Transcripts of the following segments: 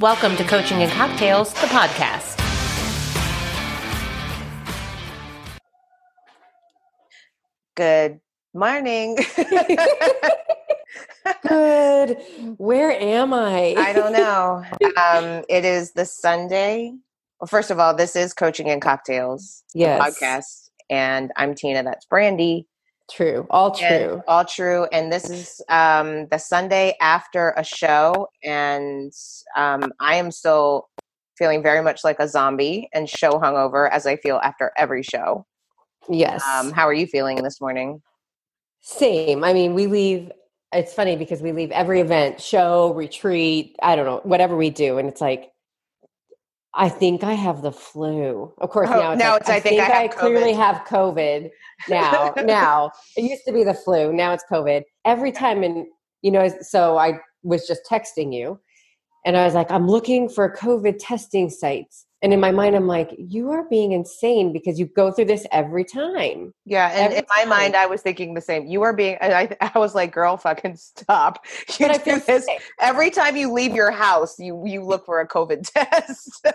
Welcome to Coaching and Cocktails, the podcast. Good morning. Good. Where am I? I don't know. Um, it is the Sunday. Well, first of all, this is Coaching and Cocktails the Yes. podcast, and I'm Tina. That's Brandi. True. All And true. all true. And this is um, the Sunday after a show, and um, I am still feeling very much like a zombie and show hungover as I feel after every show. Yes. Um, how are you feeling this morning? Same. I mean, we leave. It's funny because we leave every event, show, retreat, I don't know, whatever we do. And it's like, I think I have the flu. Of course, Oh, now it's, now like, it's, I think I clearly have COVID now. now it used to be the flu. Now it's COVID. Every time, and you know, so I was just texting you, and I was like, I'm looking for COVID testing sites. And in my mind, I'm like, you are being insane because you go through this every time. Yeah, and Every in my mind. I was thinking the same. You are being. I, I was like, "Girl, fucking stop!" You But do this sick. every time you leave your house. You you look for a COVID test.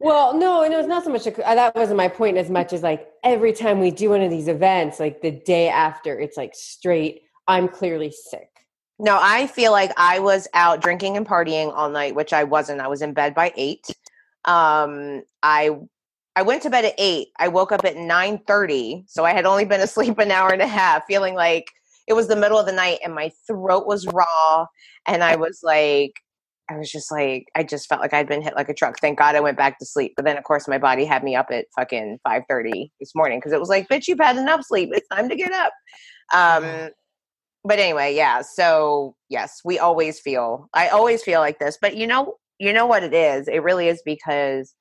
Well, no, and it was not so much. A, that wasn't my point as much as like every time we do one of these events, like the day after, it's like straight. I'm clearly sick. no, I feel like I was out drinking and partying all night, which I wasn't. I was in bed by eight. Um, I I went to bed at eight. I woke up at nine thirty, so I had only been asleep an hour and a half, feeling like it was the middle of the night, and my throat was raw, and I was like. I was just like, I just felt like I'd been hit like a truck. Thank God I went back to sleep. But then, of course, my body had me up at fucking five thirty this morning because it was like, bitch, you've had enough sleep. It's time to get up. Um, but anyway, yeah. So yes, we always feel. I always feel like this. But you know, you know what it is. It really is because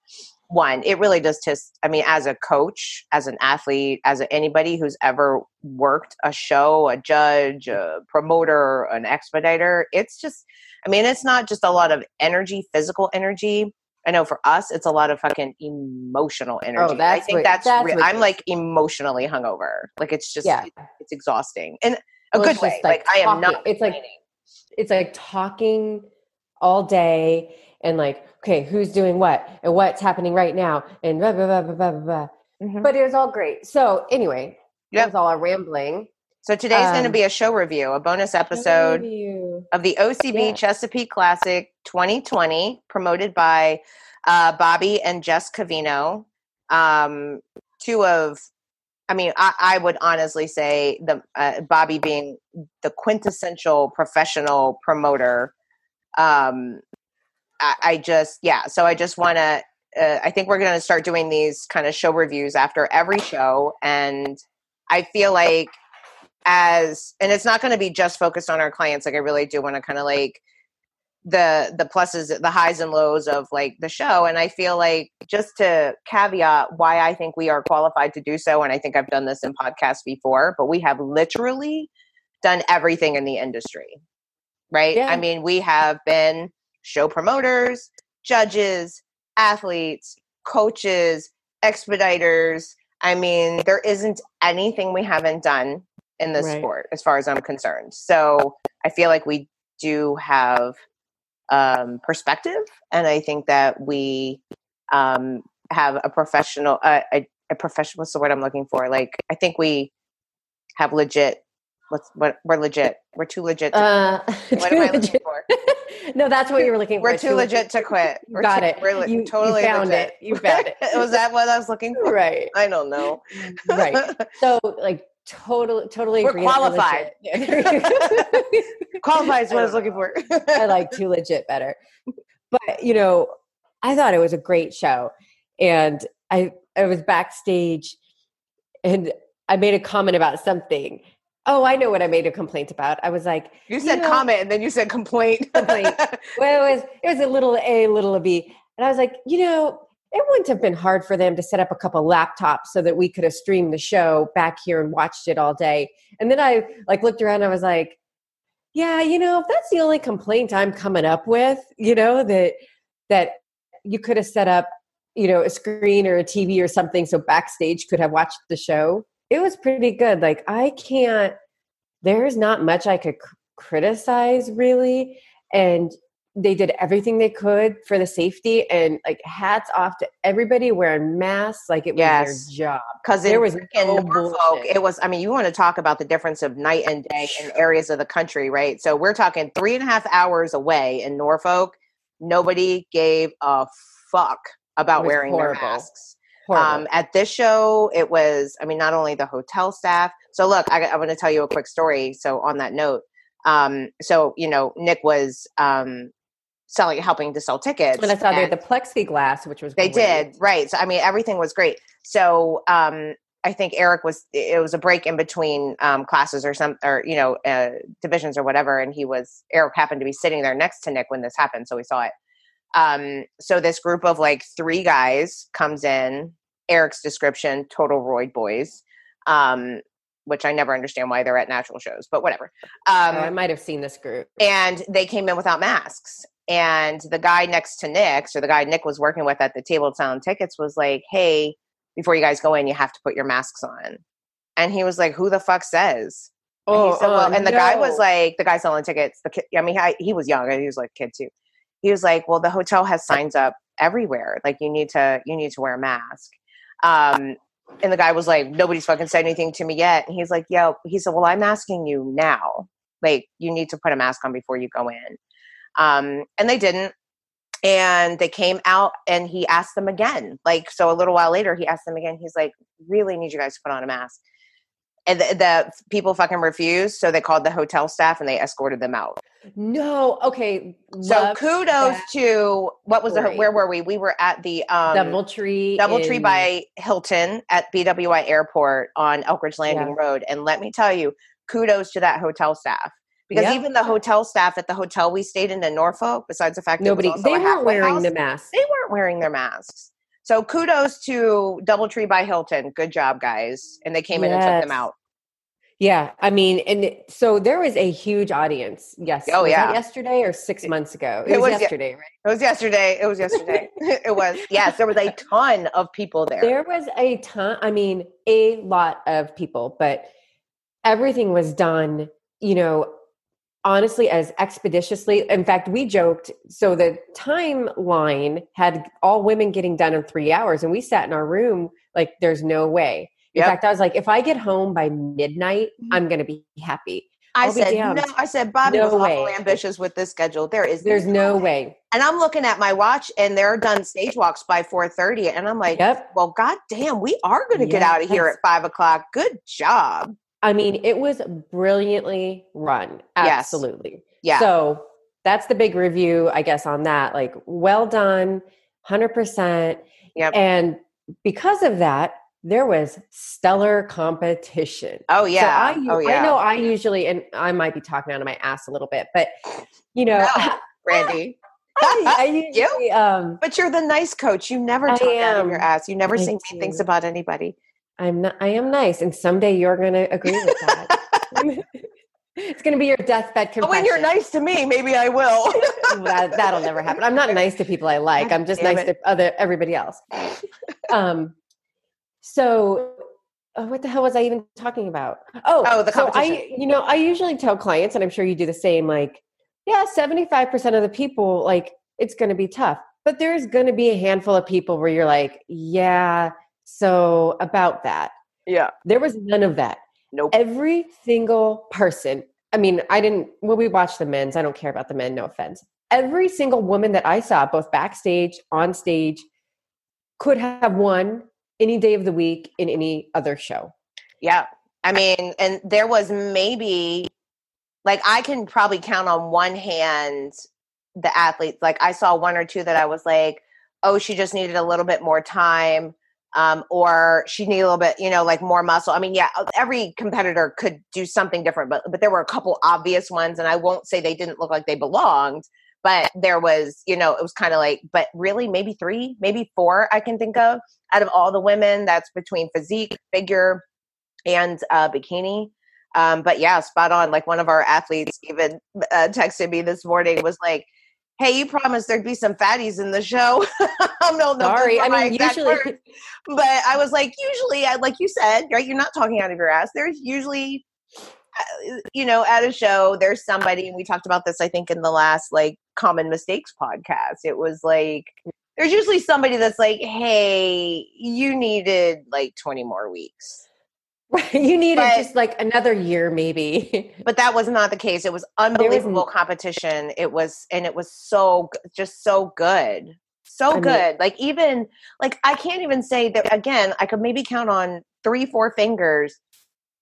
one, it really does just. I mean, as a coach, as an athlete, as a, anybody who's ever worked a show, a judge, a promoter, an expediter, it's just. I mean, it's not just a lot of energy, physical energy. I know for us, it's a lot of fucking emotional oh, energy. I Oh, that's think what- that's. that's re- I'm like emotionally hungover. Like it's just. Yeah. It's exhausting And a Well, good way. Like, like, I am not. it's like- It's like talking all day and like, okay, who's doing what and what's happening right now and blah blah blah blah blah blah. Mhm. But it was all great. So anyway, Yep. that was all our rambling. So today's going to um, be a show review, a bonus episode of the OCB Yeah. Chesapeake Classic 2020, promoted by uh, Bobby and Jess Covino. Um, two of, I mean, I, I would honestly say the uh, Bobby being the quintessential professional promoter. Um, I, I just, yeah. So I just want to. Uh, I think we're going to start doing these kind of show reviews after every show, and I feel like as and it's not going to be just focused on our clients like i really do want to kind of like the the pluses the highs and lows of like the show and i feel like just to caveat why i think we are qualified to do so and i think i've done this in podcasts before but we have literally done everything in the industry right Yeah. i mean we have been show promoters judges athletes coaches expediters i mean there isn't anything we haven't done in this Right. sport as far as i'm concerned so i feel like we do have um, perspective and i think that we um, have a professional uh, a, a professional what's the word i'm looking for like i think we have legit what's what we're legit we're too legit to, Uh, what am i looking legit. for no, that's what you were looking for. we're too legit to quit You We're got too- it. we're le- You- you totally found legit. it. You found it. was that what i was looking for right, i don't know right. So, like, totally, totally. We're qualified. qualified is what i was looking for I like too legit better. But you know, I thought it was a great show, and I I was backstage, and I made a comment about something. Oh, I know what I made a complaint about. I was like, you said know- comment and then you said complaint Complaint. well, it was it was a little A, a little B, and I was like, you know, it wouldn't have been hard for them to set up a couple laptops so that we could have streamed the show back here and watched it all day. And then I like looked around. And I was like, yeah, you know, if that's the only complaint I'm coming up with, you know, that that you could have set up, you know, a screen or a TV or something so backstage could have watched the show. It was pretty good. Like I can't. There's not much I could c- criticize really, and they did everything they could for the safety and like hats off to everybody wearing masks like it was Yes. their job. Because There was in no Norfolk, it was. I mean, you want to talk about the difference of night and day in areas of the country, right? So we're talking three and a half hours away in Norfolk. Nobody gave a fuck about wearing horrible. their masks. Um, at this show, it was, I mean, not only the hotel staff. So, look, I, I'm going to tell you a quick story. So, on that note, um, so, you know, Nick was um, selling, helping to sell tickets. and I saw and the plexiglass, which was they great. did, right. So, I mean, everything was great. So, um, I think Eric was, it was a break in between um, classes or some, or, you know, uh, divisions or whatever. And he was, Eric happened to be sitting there next to Nick when this happened. So, we saw it. Um, so this group of like three guys comes in. Eric's description: total roid boys, um, which I never understand why they're at natural shows, but whatever. Um, Oh, I might have seen this group. and they came in without masks. And the guy next to Nick, or the guy Nick was working with at the table selling tickets, was like, "Hey, before you guys go in, you have to put your masks on." And he was like, "Who the fuck says?" And, Oh, said, well, uh, and the guy was like, the guy selling tickets. The kid, I mean, I, he was young. and He was like a kid too. He was like, well, the hotel has signs up everywhere. Like you need to, you need to wear a mask. Um, and the guy was like, nobody's fucking said anything to me yet. And he's like, yo, He said, well, I'm asking you now. Like you need to put a mask on before you go in. Um, and they didn't. And they came out and he asked them again. Like, so a little while later, he asked them again. He's like, really need you guys to put on a mask and the, the people fucking refused so they called the hotel staff and they escorted them out No, okay. so kudos that to what was the where were we we were at the um Doubletree. Doubletree in- by hilton at bwi airport on elkridge landing Yeah. road and let me tell you kudos to that hotel staff because Yep. even the hotel staff at the hotel we stayed in in norfolk besides the fact that nobody. it was also They a weren't wearing house, the mask. they weren't wearing their masks so kudos to doubletree by hilton good job guys and they came in and took them out Yeah, I mean, and so there was a huge audience. Yes. Oh, Was yeah. yesterday or six months ago? It It, was, was ye- yesterday, right? It was yesterday. It was yesterday. it was. Yes, there was a ton of people there. There was a ton. I mean, a lot of people, but everything was done. You know, honestly, as expeditiously. In fact, we joked. So the timeline had all women getting done in three hours, and we sat in our room like, "There's no way." In Yep. fact, I was like, "If I get home by midnight, Mhm. I'm going to be happy." I be said damned. no. I said Bobby No was awful way. ambitious with this schedule. There is There's no way. And I'm looking at my watch, and they're done stage walks by 4:30, and I'm like, Yep. well, goddamn, we are going to get out of here at five o'clock. Good job. I mean, it was brilliantly run. Yes. Absolutely. Yeah. So that's the big review, I guess, on that. Like, well done, 100%. Yep. And because of that, there was stellar competition. oh yeah. So I, oh yeah. I know I usually, and I might be talking out of my ass a little bit, but you know, No, Randy. I, I usually, um, But you're the nice coach. You never talk out of your ass. You never I say mean things about anybody. I'm not, I am nice. And someday you're going to agree with that. it's going to be your deathbed confession. But when you're nice to me, maybe I will. that, that'll never happen. I'm not nice to people I like. I'm just Damn nice it. to other everybody else. Um, so uh, what the hell was I even talking about? Oh, Oh, the so I, competition. you know, I usually tell clients, and I'm sure you do the same. Like, yeah, 75 percent of the people, like, it's going to be tough, but there's going to be a handful of people where you're like, yeah. So about that, yeah. there was none of that Nope. every single person i mean i didn't well we watched the men's i don't care about the men no offense every single woman that i saw both backstage on stage could have won any day of the week in any other show Yeah. I mean, and there was maybe like I can probably count on one hand the athletes. Like I saw one or two that I was like, oh, she just needed a little bit more time. Um, or she needed a little bit, you know, like more muscle. I mean, yeah, uh, every competitor could do something different, but but there were a couple obvious ones, and I won't say they didn't look like they belonged, but there was, you know, it was kind of like, but really, maybe three, maybe four, I can think of out of all the women. That's between physique, figure, and uh, bikini. Um, but yeah, spot on. Like one of our athletes even uh, texted me this morning was like, "Hey, you promised there'd be some fatties in the show." I don't know. if sorry i mean usually words, but I was like, usually, I, like you said, right? You're not talking out of your ass. There's usually uh, you know, at a show, there's somebody, and we talked about this, I think, in the last like common mistakes podcast. It was like, there's usually somebody that's like, hey, you needed like 20 more weeks. You needed But- just like another year, maybe. But that was not the case. It was unbelievable competition. It was, and it was so, just so good. So I mean- good. like, even, like, I can't even say that, again, I could maybe count on three, four fingers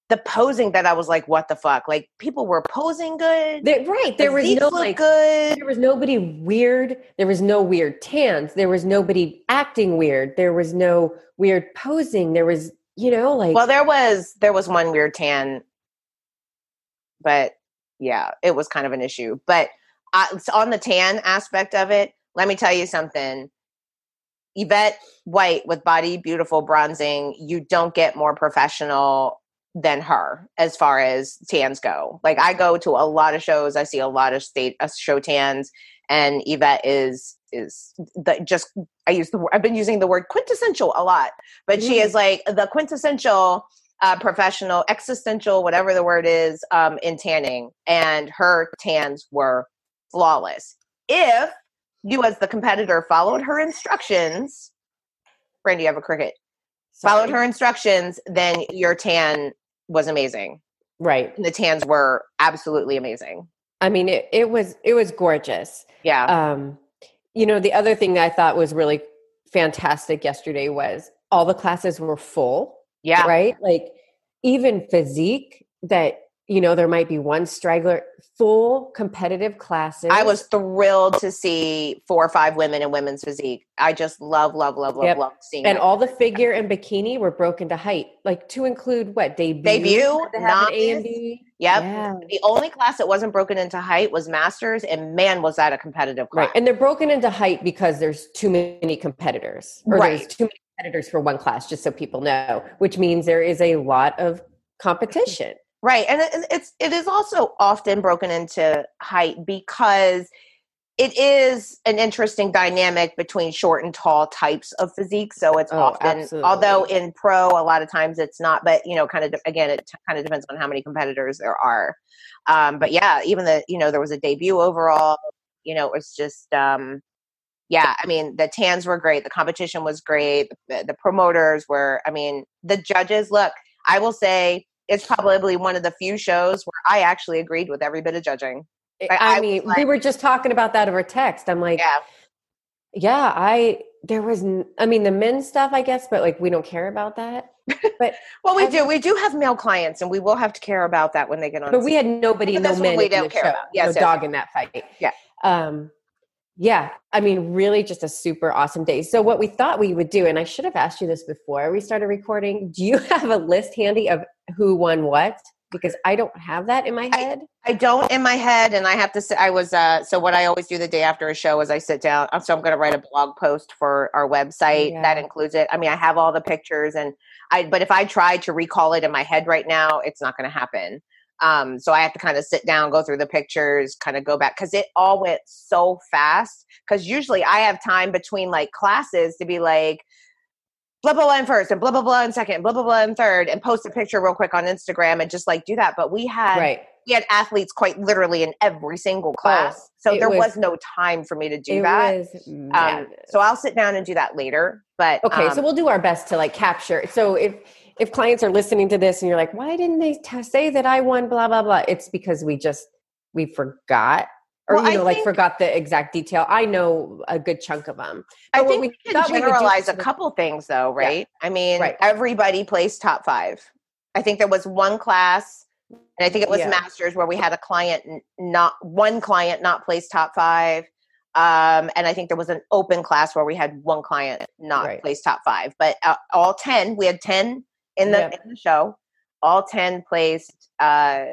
the posing that I was like, what the fuck? Like, people were posing good. There- right. There was Physiques no like good. there was nobody weird. There was no weird tans. There was nobody acting weird. There was no weird posing. There was, you know, like Well, there was there was one weird tan, but yeah, it was kind of an issue. But it's on the tan aspect of it, let me tell you something. Yvette White with Body Beautiful Bronzing, you don't get more professional than her as far as tans go. Like I go to a lot of shows, I see a lot of state uh, show tans, and Yvette is is the just I use the I've been using the word quintessential a lot, but she Mm. is like the quintessential uh, professional, existential, whatever the word is, um, in tanning, and her tans were flawless. If you, as the competitor, followed her instructions, Brandi, you have a cricket. Followed her instructions, then your tan was amazing. right. And the tans were absolutely amazing. I mean, it, it was it was gorgeous. Yeah. Um, you know, the other thing that I thought was really fantastic yesterday was all the classes were full. yeah. right? Like even physique that you know there might be one straggler full competitive classes. I was thrilled to see four or five women in women's physique. I just love, love, love, love, Yep. love seeing and all the figure and bikini were broken to height, like to include what debut, Debut, an A and. B. Yep. Yeah. The only class that wasn't broken into height was masters, and man, was that a competitive class. Right, and they're broken into height because there's too many competitors, or there's Right. too many competitors for one class. Just so people know, which means there is a lot of competition. Right, and it- it's it is also often broken into height because it is an interesting dynamic between short and tall types of physique. So it's Oh, often, absolutely. although in pro a lot of times it's not, but you know, kind of again, it kind of depends on how many competitors there are. Um, but yeah, even the you know there was a debut overall. You know, it was just um, yeah. I mean, the tans were great. The competition was great. The, the promoters were. I mean, the judges. Look, I will say it's probably one of the few shows where I actually agreed with every bit of judging. I- I, I mean, was we were just talking about that over text. I'm like, Yeah, yeah, I there was, n- I mean, the men's stuff, I guess, but like we don't care about that. But well, we I- do. We do have male clients, and we will have to care about that when they get on. But we had nobody, But no that's what men we in don't the care show, about. Yes, no yes, dog in that fight. Yeah. Um, yeah, I mean, really just a super awesome day. So what we thought we would do, and I should have asked you this before we started recording. Do you have a list handy of who won what? Because I don't have that in my head. I don't in my head, and I have to say, I was, uh, so what I always do the day after a show is I sit down. So I'm going to write a blog post for our website Yeah. that includes it. I mean, I have all the pictures, and I, but if I try to recall it in my head right now, it's not going to happen. Um, so I have to kind of sit down, go through the pictures, kind of go back because it all went so fast. Because usually I have time between like classes to be like, blah blah blah in first and blah blah blah in second, blah blah blah in third, and post a picture real quick on Instagram and just like do that. But we had right. we had athletes quite literally in every single class, so Oh, it there was, was- no time for me to do that. Um, so I'll sit down and do that later. But Okay, um, so we'll do our best to like capture. So if if clients are listening to this and you're like, why didn't they t- say that I won? Blah blah blah. It's because we just we forgot, or Well, you I know, like think- forgot the exact detail. I know a good chunk of them. I But what think we we can thought we do generalize a couple things though, right? I mean, Right. everybody placed top five. I think there was one class, and I think it was Yeah. masters where we had a client not one client not place top five. Um, and I think there was an open class where we had one client not Right. place top five, but uh, all ten we had ten in the Yep. in the show. All ten placed uh,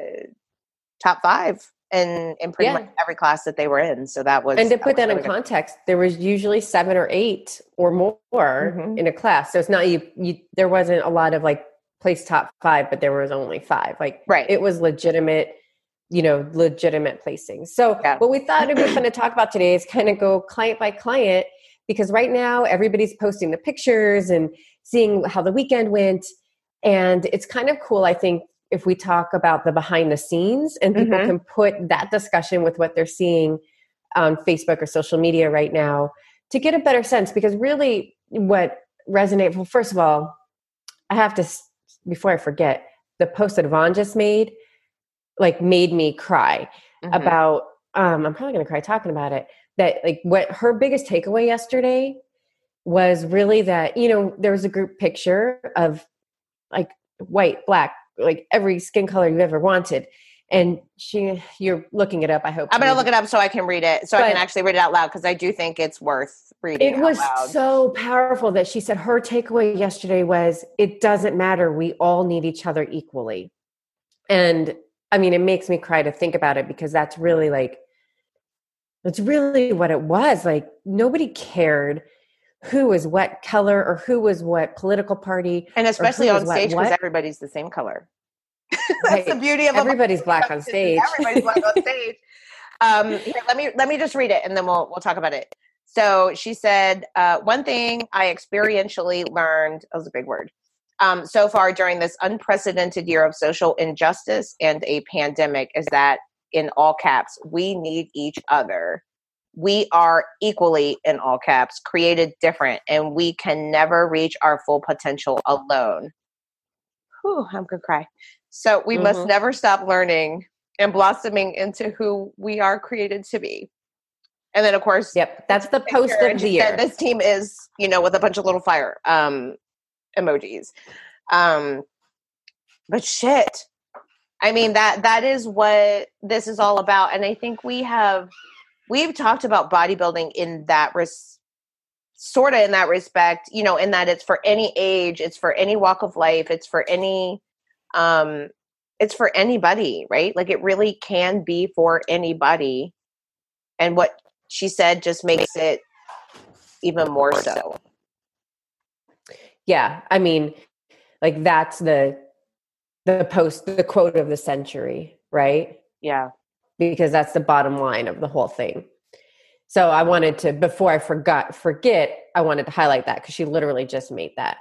top five in in pretty Yeah. much every class that they were in. So that was And to that put that in good. context, there was usually seven or eight or more Mhm. in a class. So it's not you. You there wasn't a lot of like place top five, but there was only five. Like right. it was legitimate you know legitimate placing so Yeah. what we thought it'd be fun to talk about today is kind of go client by client because right now everybody's posting the pictures and seeing how the weekend went and it's kind of cool i think if we talk about the behind the scenes and people Mhm. can put that discussion with what they're seeing on Facebook or social media right now to get a better sense because really what resonate well first of all I have to before I forget the post that Yvonne just made like made me cry Mhm. about um i'm probably going to cry talking about it that like what her biggest takeaway yesterday was really that you know there was a group picture of like white black like every skin color you've ever wanted and she you're looking it up i hope I'm gonna look it up so I can read it, so I can actually read it out loud because I do think it's worth reading. it was loud. so powerful that she said her takeaway yesterday was it doesn't matter we all need each other equally and i mean it makes me cry to think about it because that's really like that's really what it was like nobody cared who was what color or who was what political party and especially on stage because everybody's the same color. That's the beauty of a everybody's black on stage Everybody's black on stage. Um, here, let me let me just read it, and then we'll we'll talk about it. So she said, uh, one thing I experientially learned that was a big word. Um, so far during this unprecedented year of social injustice and a pandemic is that in all caps, we need each other. We are equally in all caps, created different, and we can never reach our full potential alone. Whew, I'm gonna cry. So we must Mhm. never stop learning and blossoming into who we are created to be. And then, of course, yep that's the post of the year this team is, you know, with a bunch of little fire um, emojis. Um, but shit, I mean that that is what this is all about, and I think we have we've talked about bodybuilding in that res- sort of in that respect, you know, in that it's for any age, it's for any walk of life, it's for any um it's for anybody, right? Like it really can be for anybody. And what she said just makes it even more so. yeah i mean like that's the the post the quote of the century right Yeah. Because that's the bottom line of the whole thing. So I wanted to before I forgot forget I wanted to highlight that because she literally just made that.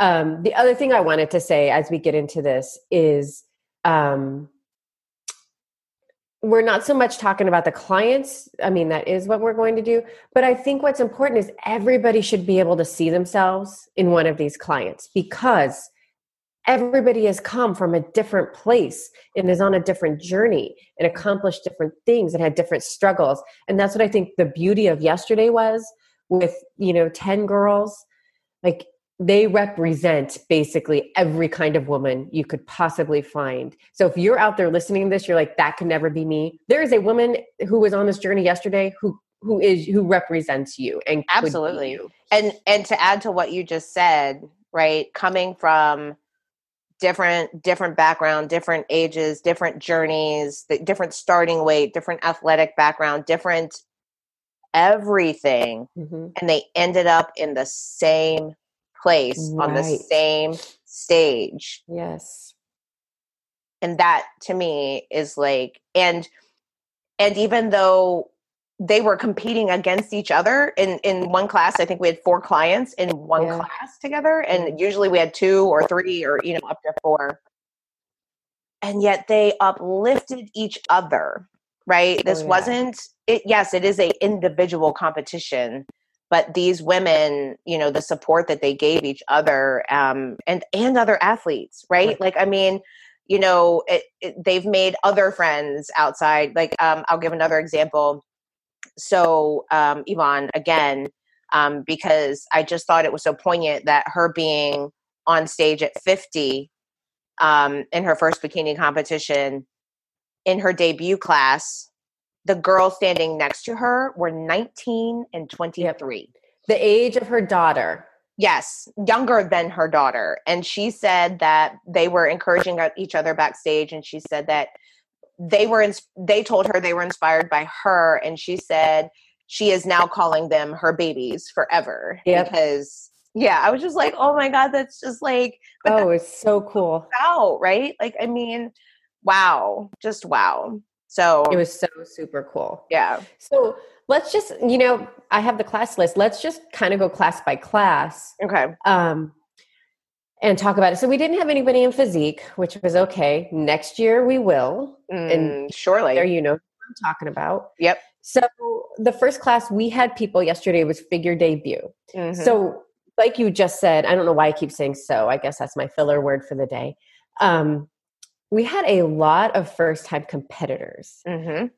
Um, the other thing I wanted to say as we get into this is um, we're not so much talking about the clients. I mean, that is what we're going to do. But I think what's important is everybody should be able to see themselves in one of these clients because everybody has come from a different place and is on a different journey and accomplished different things and had different struggles. And that's what I think the beauty of yesterday was with, you know, 10 girls. Like they represent basically every kind of woman you could possibly find. So if you're out there listening to this, you're like, that could never be me. There is a woman who was on this journey yesterday who who is who represents you and Absolutely. you. And and to add to what you just said, right? Coming from different different background, different ages, different journeys, the different starting weight, different athletic background, different everything Mhm. and they ended up in the same place on the same stage Yes. and that to me is like and and even though they were competing against each other in in one class i think we had four clients in one Yeah. class together and usually we had two or three or you know up to four and yet they uplifted each other right this Oh, yeah. wasn't it yes it is a individual competition but these women you know the support that they gave each other um and and other athletes right, Right. like i mean you know it, it, they've made other friends outside like um i'll give another example so um yvonne again um because i just thought it was so poignant that her being on stage at 50 um in her first bikini competition in her debut class the girls standing next to her were 19 and 23 The age of her daughter. Yes, younger than her daughter. And she said that they were encouraging each other backstage and she said that they were ins- they told her they were inspired by her and she said she is now calling them her babies forever Yep. because yeah, I was just like, "Oh my god, that's just like oh, it's so cool. out, right? Like I mean, wow, just wow." So It was so super cool. yeah. So let's just, you know, I have the class list. Let's just kind of go class by class. Okay. Um, and talk about it. So we didn't have anybody in physique, which was okay. Next year we will. Mm, surely. There, you know I'm talking about. Yep. So the first class we had people yesterday was figure debut. Mhm. So, like you just said, I don't know why I keep saying so. I guess that's my filler word for the day. Um, we had a lot of first time competitors Mhm.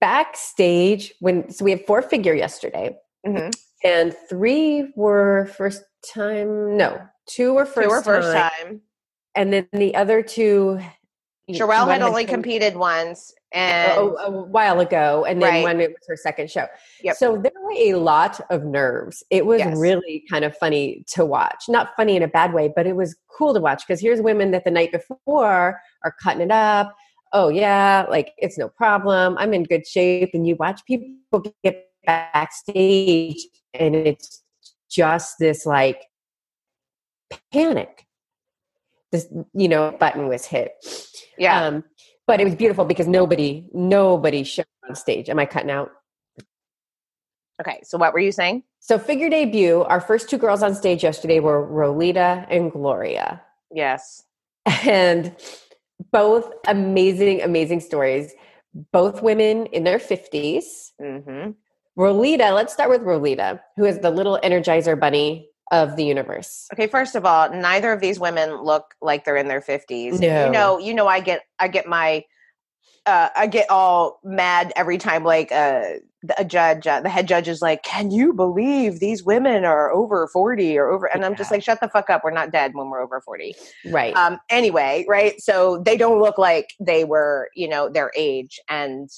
backstage. When so we had four figure yesterday, Mhm. and three were first time. No, two were first, Two were first time, time. and then the other two. Sherelle had only competed once, and a, a while ago, and then Right. when it was her second show. Yep. So there were a lot of nerves. It was Yes. really kind of funny to watch. Not funny in a bad way, but it was cool to watch because here's women that the night before are cutting it up. Oh yeah, like it's no problem. I'm in good shape, and you watch people get backstage, and it's just this like panic. This you know button was hit. yeah, Um, but it was beautiful because nobody, nobody showed on stage. Am I cutting out? okay. So what were you saying? So figure debut, our first two girls on stage yesterday were Rolita and Gloria. Yes. And both amazing, amazing stories. Both women in their 50s. hmm Rolita, let's start with Rolita, who is the little energizer bunny of the universe. Okay, first of all, neither of these women look like they're in their fifties. No. You know, you know, I get, I get my, uh, I get all mad every time, like uh, a judge, uh, the head judge is like, "Can you believe these women are over forty or over?" And I'm just like, "Shut the fuck up! We're not dead when we're over 40. Right. Um, anyway, right? So they don't look like they were, you know, their age, and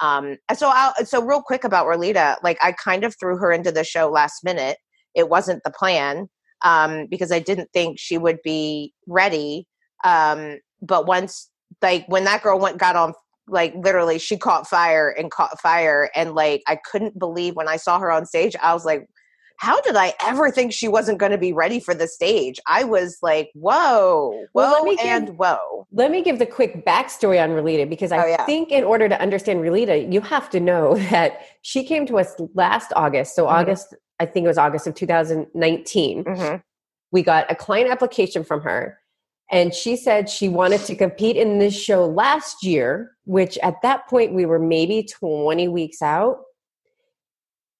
um, so I'll, so real quick about Rolita, like I kind of threw her into the show last minute. It wasn't the plan um, because I didn't think she would be ready. Um, but once, like, when that girl went, got on, like, literally, she caught fire and caught fire, and like, I couldn't believe when I saw her on stage. I was like, how did I ever think she wasn't going to be ready for the stage? I was like, whoa, whoa, Well, let me give- and whoa. Let me give the quick backstory on Rolita because I Oh, yeah. think in order to understand Rolita, you have to know that she came to us last August. So, Mhm. August, I think it was August of 2019. hmm We got a client application from her, and she said she wanted to compete in this show last year, which at that point we were maybe 20 weeks out.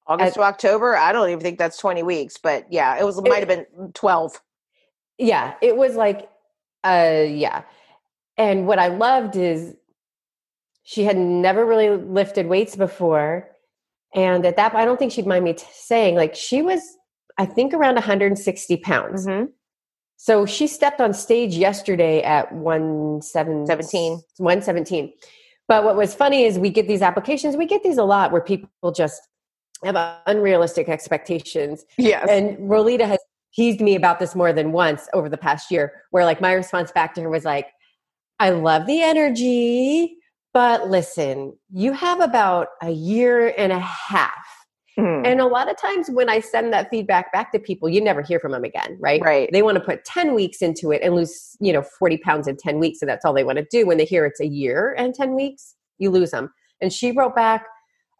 August to October. I don't even think that's 20 weeks, but yeah, it was, might have been 12. Yeah, it was like, uh, yeah. And what I loved is she had never really lifted weights before. And at that, I don't think she'd mind me t- saying, like, she was, I think, around 160 pounds. Mm-hmm. So she stepped on stage yesterday at 117. 117. But what was funny is we get these applications, we get these a lot where people just have unrealistic expectations. Yes. And Rolita has teased me about this more than once over the past year, where like my response back to her was like, I love the energy, but listen, you have about a year and a half. Mhm. And a lot of times when I send that feedback back to people, you never hear from them again, right? Right. They want to put 10 weeks into it and lose, you know, 40 pounds in 10 weeks. And that's all they want to do. When they hear it's a year and 10 weeks, you lose them. And she wrote back,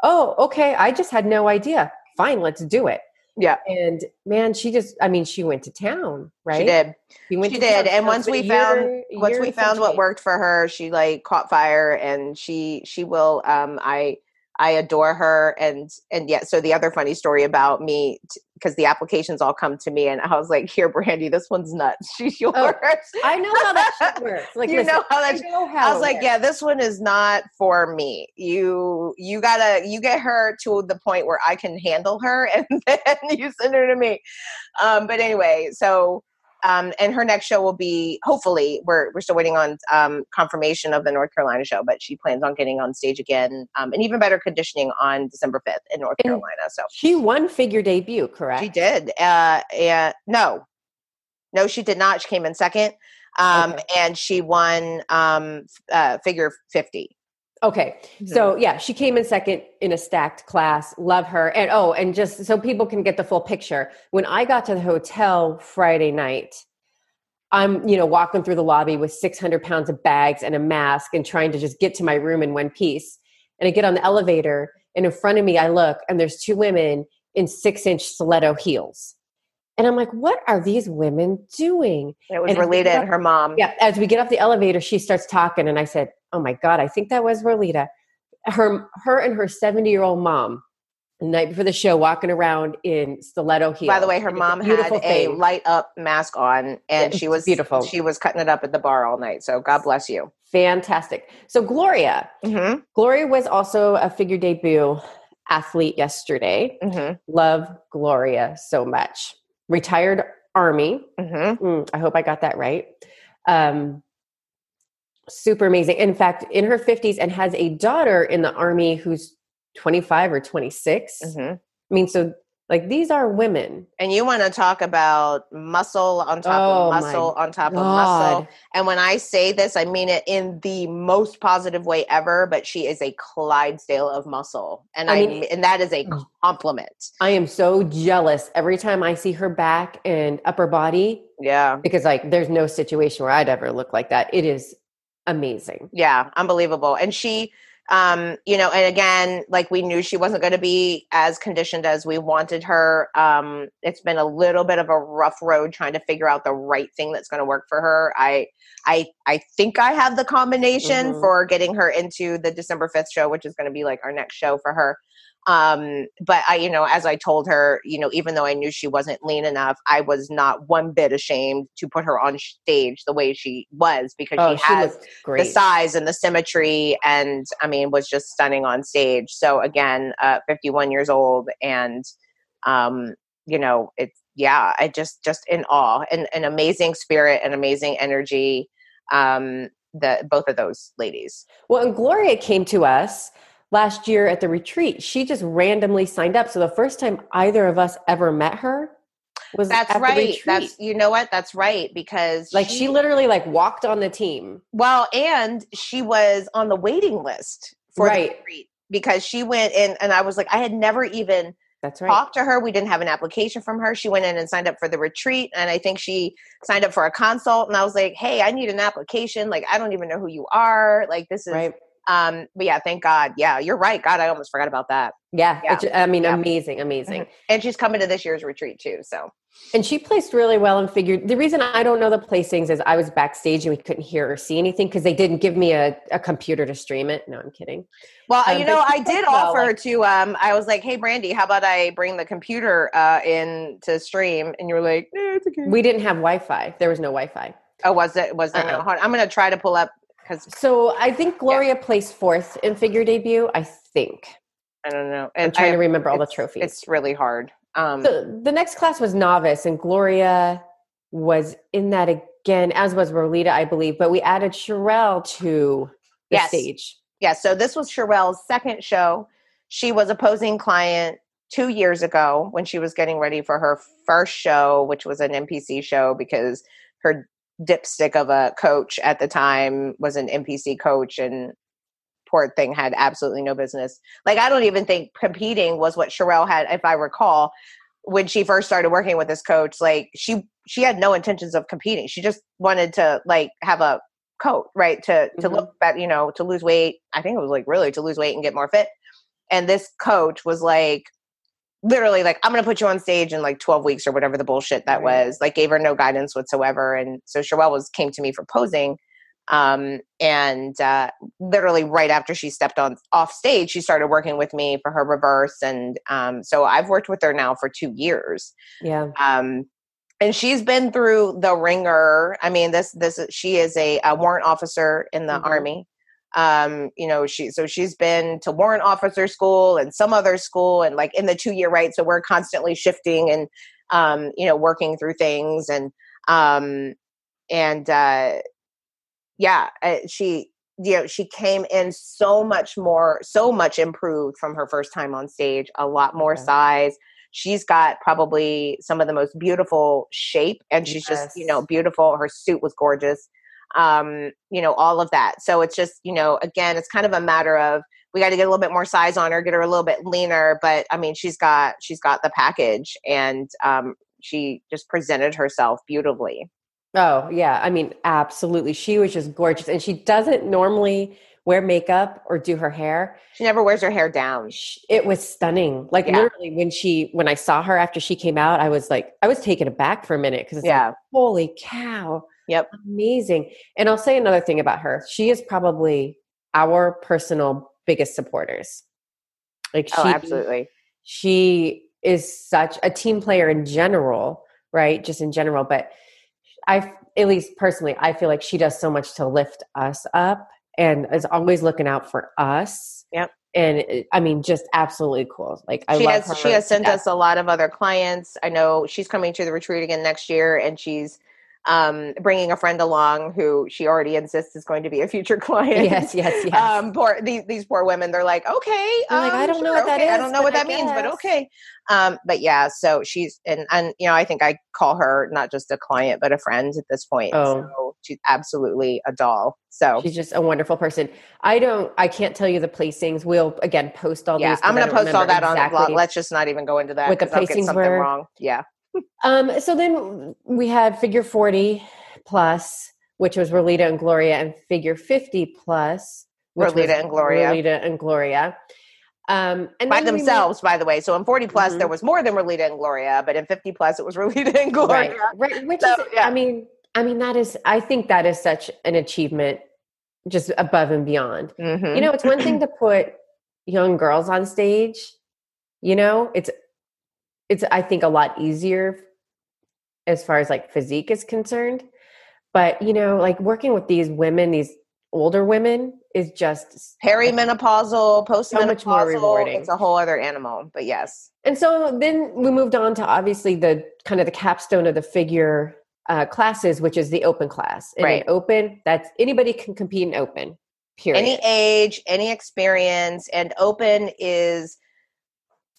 Oh, okay. I just had no idea. Fine, let's do it. Yeah. And man, she just, I mean, she went to town, right? She did. She, went She did. town. And once we found- year- a Once we and found what worked for her, she like caught fire and she she will um I I adore her and and yeah, so the other funny story about me because the applications all come to me and I was like, "Here, Brandi, this one's nuts. She's yours." I know how that shit works. Like, You listen, know how that I know how I was like, works. yeah, this one is not for me. You you gotta you get her to the point where I can handle her, and then you send her to me. Um, but anyway, so um, and her next show will be hopefully we're we're still waiting on um, confirmation of the North Carolina show, but she plans on getting on stage again um, and even better conditioning on December fifth in North And- Carolina. So She won figure debut, correct? she did. Uh, and no, no, she did not. She came in second, um, Okay. and she won um, uh, figure fifty. Okay. So yeah, she came in second in a stacked class. Love her. And oh, and just so people can get the full picture, when I got to the hotel Friday night, I'm, you know, walking through the lobby with 600 pounds of bags and a mask and trying to just get to my room in one piece. And I get on the elevator and in front of me, I look and there's two women in six inch stiletto heels. And I'm like, what are these women doing? It was And as we Rolita and her mom. Yeah. As we get off the elevator, she starts talking, and I said, "Oh my god, I think that was Rolita." Her, her, and her 70 year old mom. The night before the show, walking around in stiletto heels. By the way, her mom had beautiful a thing. light up mask on, and she was beautiful. She was cutting it up at the bar all night. So God bless you. fantastic. So Gloria, Mm-hmm. Gloria was also a figure debut athlete yesterday. Mm-hmm. Love Gloria so much. Retired Army. Mm-hmm. Mm, I hope I got that right. Um, super amazing. In fact, in her 50s and has a daughter in the Army who's 25 or 26. Mm-hmm. I mean, so like these are women. And you want to talk about muscle on top Oh, of muscle on top of muscle. And when I say this, I mean it in the most positive way ever. But she is a Clydesdale of muscle, and I I, mean- and that is a mm. compliment. I am so jealous every time I see her back and upper body Yeah, because like there's no situation where I'd ever look like that. It is amazing. yeah, unbelievable. And she, um, you know, and again, like we knew she wasn't going to be as conditioned as we wanted her. Um, it's been a little bit of a rough road trying to figure out the right thing that's going to work for her. I, I, I think I have the combination Mhm. for getting her into the December fifth show, which is going to be like our next show for her. Um, but I, you know, as I told her, you know, even though I knew she wasn't lean enough, I was not one bit ashamed to put her on stage the way she was because Oh, she she has the size and the symmetry and i mean was just stunning on stage. So again uh 51 years old and um you know it's yeah i just just in awe and an amazing spirit and amazing energy um the both of those ladies. Well, and Gloria came to us last year at the retreat. She just randomly signed up. So the first time either of us ever met her was that's at the right retreat. that's you know what that's right because like she literally like walked on the team. well and she was on the waiting list for Right. the retreat because she went in and i was like i had never even That's right. talked to her. We didn't have an application from her. She went in and signed up for the retreat. And I think she signed up for a consult. And I was like, hey, I need an application. Like, I don't even know who you are. Like, this is, Right. Um, but yeah, thank God. Yeah, you're right. God, I almost forgot about that. Yeah. Yeah. I mean, Yeah. amazing, amazing. And she's coming to this year's retreat too. So, And she placed really well and figured the reason I don't know the placings is I was backstage and we couldn't hear or see anything because they didn't give me a, a computer to stream it. No, I'm kidding. well, Um, you know, I did well, offer like- to, um, I was like, hey, Brandi, how about I bring the computer uh, in to stream? And you were like, eh, it's okay. We didn't have Wi Fi. There was no Wi Fi. oh, was it? Was there? Uh-uh. On, I'm going to try to pull up because So I think Gloria placed fourth in figure debut. I think. I don't know. I'm And trying I- to remember all the trophies. It's really hard. Um, the, the next class was novice, and Gloria was in that again, as was Rolita, I believe. But we added Sherelle to the Yes. stage. yeah, so this was Sherelle's second show. She was a posing client two years ago when she was getting ready for her first show, which was an NPC show because her dipstick of a coach at the time was an NPC coach and poor thing had absolutely no business. Like I don't even think competing was what Sherelle had, if I recall, when she first started working with this coach. Like she she had no intentions of competing. She just wanted to like have a coat, right? To to Mhm. look better, you know, to lose weight. I think it was like really to lose weight and get more fit. And this coach was like literally like i'm gonna put you on stage in like 12 weeks or whatever the bullshit that Right. was like gave her no guidance whatsoever and so Sherelle was came to me for posing um and uh literally right after she stepped on off stage she started working with me for her reverse and um so i've worked with her now for two years Yeah. um and she's been through the ringer i mean this this she is a, a warrant officer in the Mhm. army um you know she so she's been to warrant officer school and some other school and like in the two year right? So we're constantly shifting and um you know working through things and um and uh yeah uh, she you know she came in so much more so much improved from her first time on stage a lot more Okay. size. She's got probably some of the most beautiful shape and she's just you know beautiful. Her suit was gorgeous um you know all of that so it's just you know again it's kind of a matter of we got to get a little bit more size on her get her a little bit leaner but i mean she's got she's got the package and um she just presented herself beautifully Oh, yeah. I mean, absolutely. She was just gorgeous. And she doesn't normally wear makeup or do her hair. She never wears her hair down. It was stunning. Like Yeah. literally, when she when I saw her after she came out, I was like, I was taken aback for a minute because it's like, Yeah. holy cow, Yep. amazing. And I'll say another thing about her. She is probably our personal biggest supporters. Like oh, she, Oh, absolutely. she is such a team player in general, right? Just in general, but I, at least personally, I feel like she does so much to lift us up and is always looking out for us. Yep. And uh, I mean, just absolutely cool. Like I she love has her. she has sent us a lot of other clients. I know she's coming to the retreat again next year, and she's um, bringing a friend along who she already insists is going to be a future client. Yes, yes, yes. Um, poor these these poor women. They're like, okay, They're like, um, I don't know what that okay, I don't know what I that means, but okay. Um, but yeah, so she's and and you know, I think I call her not just a client but a friend at this point. Oh. So she's absolutely a doll. So She's just a wonderful person. I don't. I can't tell you the placings. We'll again post all yeah, these. I'm gonna post all that on the blog. Let's just not even go into that What the 'cause I'll get placings something were. wrong. Yeah. Um, so then we had figure 40 plus, which was Rolita and Gloria, and figure 50 plus, which was Rolita and Gloria. Rolita and Gloria. Um, and by themselves, by the way. So in 40 plus, Mhm. there was more than Rolita and Gloria, but in 50 plus, it was Rolita and Gloria. right, right, which So, is, yeah. I mean, I mean, that is, I think that is such an achievement, just above and beyond. Mhm. You know, it's one thing to put young girls on stage. You know, it's, it's, I think, a lot easier as far as like physique is concerned. But, you know, like working with these women, these older women is just perimenopausal, postmenopausal. So much more rewarding. It's a whole other animal, but yes. And so then we moved on to obviously the kind of the capstone of the figure uh, classes, which is the open class. And Right. open, that's anybody can compete in open. Period. Any age, any experience, and open is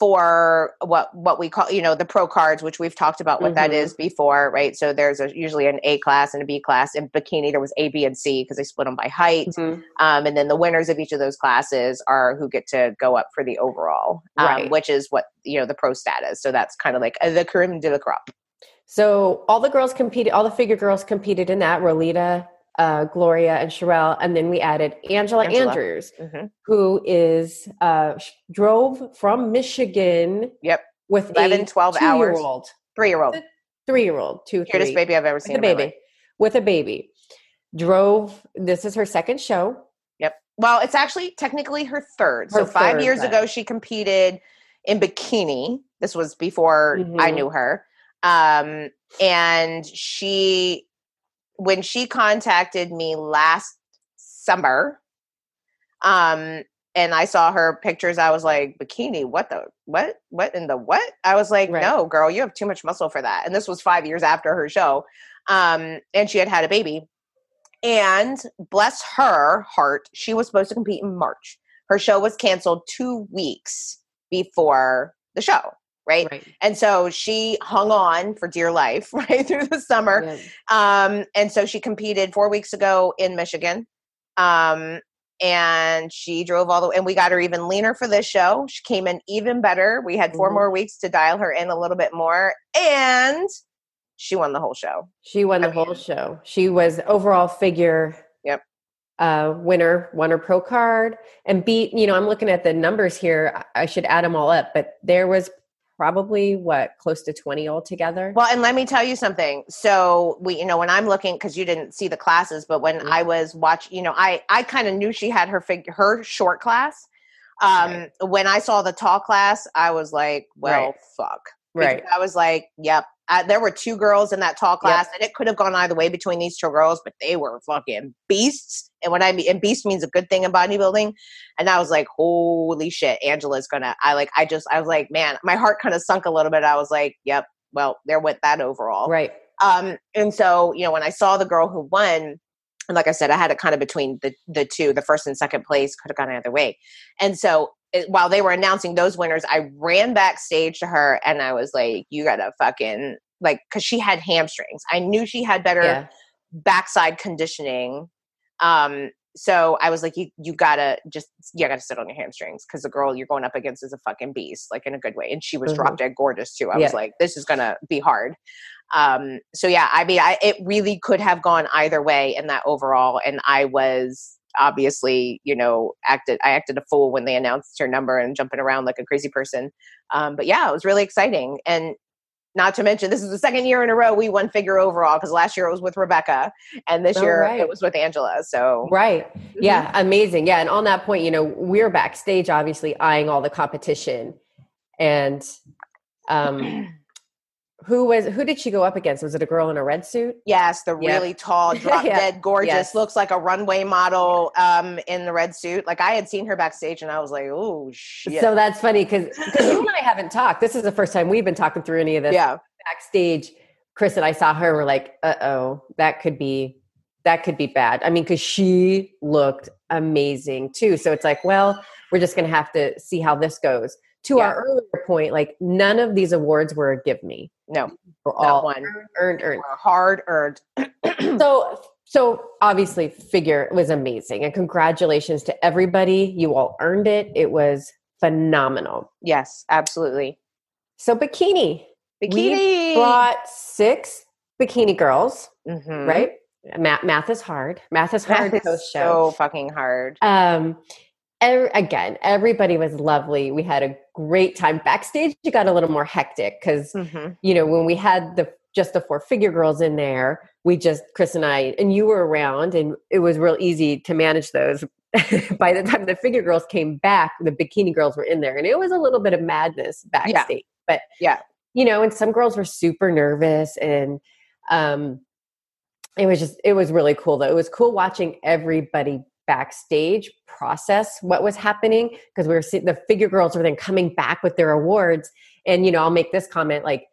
for what what we call you know the pro cards which we've talked about what that Mhm. is before right so there's a, usually an a class and a b class in bikini there was a b and c because they split them by height Mhm. um, and then the winners of each of those classes are who get to go up for the overall, um, Right. which is what you know the pro status. So that's kind of like uh, the creme de la crop. So all the girls competed, all the figure girls competed in that. Rolita, uh, Gloria, and Sherelle, and then we added Angela, Angela. Andrews, Mhm. who is uh, drove from Michigan. Yep. with 11, a 12 hours. two-year-old, Three year old, three-year-old, two, cutest three, baby I've ever with seen. a baby, with a baby. Drove. This is her second show. Yep. Well, it's actually technically her third. Her so five third, years but- ago, she competed in bikini. This was before I Mhm. knew her. Um, and she, when she contacted me last summer, um, and I saw her pictures, I was like, bikini, what the, what, what in the what? I was like, Right. no, girl, you have too much muscle for that. And this was five years after her show. Um, and she had had a baby. And bless her heart, she was supposed to compete in March. Her show was canceled two weeks before the show, right? Right. And so she hung on for dear life right through the summer. Yeah. Um, and so she competed four weeks ago in Michigan. Um, and she drove all the way, and we got her even leaner for this show. She came in even better. We had 4 Mhm. more weeks to dial her in a little bit more. And she won the whole show. She won the I whole show. She was overall figure Yep. uh, winner, won her pro card, and beat. You know, I'm looking at the numbers here. I I should add them all up, but there was probably what close to 20 altogether. Well, and let me tell you something. So we, you know, when I'm looking, because you didn't see the classes, but when Mhm. I was watching, you know, I I kind of knew she had her fig her short class. Um, Right. when I saw the tall class, I was like, well, Right. fuck. Because right. I was like, yep. Uh, there were two girls in that tall class, and it could have gone either way between these two girls, but they were fucking beasts. And when I mean, and beast means a good thing in bodybuilding. And I was like, holy shit, Angela's gonna. I like, I just, I was like, man, my heart kind of sunk a little bit. I was like, yep, well, there went that overall. Right. Um, and so, you know, when I saw the girl who won, and like I said, I had it kind of between the the two, the first and second place could have gone either way. And so while they were announcing those winners, I ran backstage to her and I was like, "You gotta fucking like," because she had hamstrings. I knew she had better Yeah. backside conditioning. Um, so I was like, you you gotta just you gotta sit on your hamstrings because the girl you're going up against is a fucking beast, like in a good way. And she was Mhm. drop dead gorgeous too. I Yeah. was like, this is gonna be hard. Um, so yeah, I mean, I it really could have gone either way in that overall, and I was obviously, you know, acted I acted a fool when they announced her number and jumping around like a crazy person. Um, but yeah, it was really exciting. And not to mention, this is the second year in a row we won figure overall because last year it was with Rebecca and this Oh, year right. it was with Angela. So Right. Yeah. Amazing. Yeah. And on that point, you know, we're backstage, obviously eyeing all the competition. And um, who was, who did she go up against? Was it a girl in a red suit? Yes, the Yeah. really tall, drop Yeah. dead, gorgeous, Yes. looks like a runway model um, in the red suit. Like I had seen her backstage, and I was like, "Oh shit!" So that's funny because you and I haven't talked. This is the first time we've been talking through any of this. yeah, Backstage, Chris and I saw her. We're like, uh oh, that could be, that could be bad. I mean, because she looked amazing too. So it's like, well, we're just going to have to see how this goes. To Yeah. our earlier point, like none of these awards were a give me. no, For not all one. earned, earned. Were hard earned. So, so obviously, figure was amazing, and congratulations to everybody. You all earned it. It was phenomenal. yes, absolutely. So, bikini. Bikini. We brought six bikini girls, Mhm. right? Math, math is hard. Math is Math hard is post show. so fucking hard. Um, ev- again, everybody was lovely. We had a great time backstage. It got a little more hectic because Mhm. you know when we had the just the four figure girls in there, we just Chris and I and you were around, and it was real easy to manage those. By the time the figure girls came back, the bikini girls were in there, and it was a little bit of madness backstage. But Yeah. you know, and some girls were super nervous and um it was just it was really cool though. It was cool watching everybody backstage process what was happening because we were seeing the figure girls were then coming back with their awards and you know, I'll make this comment like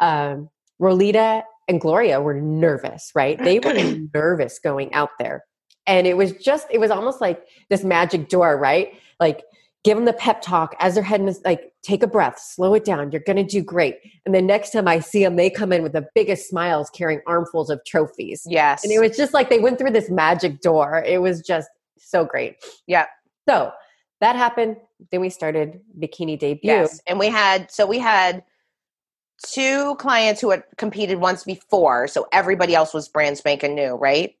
um Rolita and Gloria were nervous, right? They were nervous going out there. And it was just it was almost like this magic door, right? Like give them the pep talk as they're heading, like, take a breath, slow it down. You're going to do great. And the next time I see them, they come in with the biggest smiles carrying armfuls of trophies. Yes. And it was just like they went through this magic door. It was just so great. Yeah. So that happened. Then we started Bikini Debut. Yes, and we had so we had two clients who had competed once before, so everybody else was brand spanking new, right?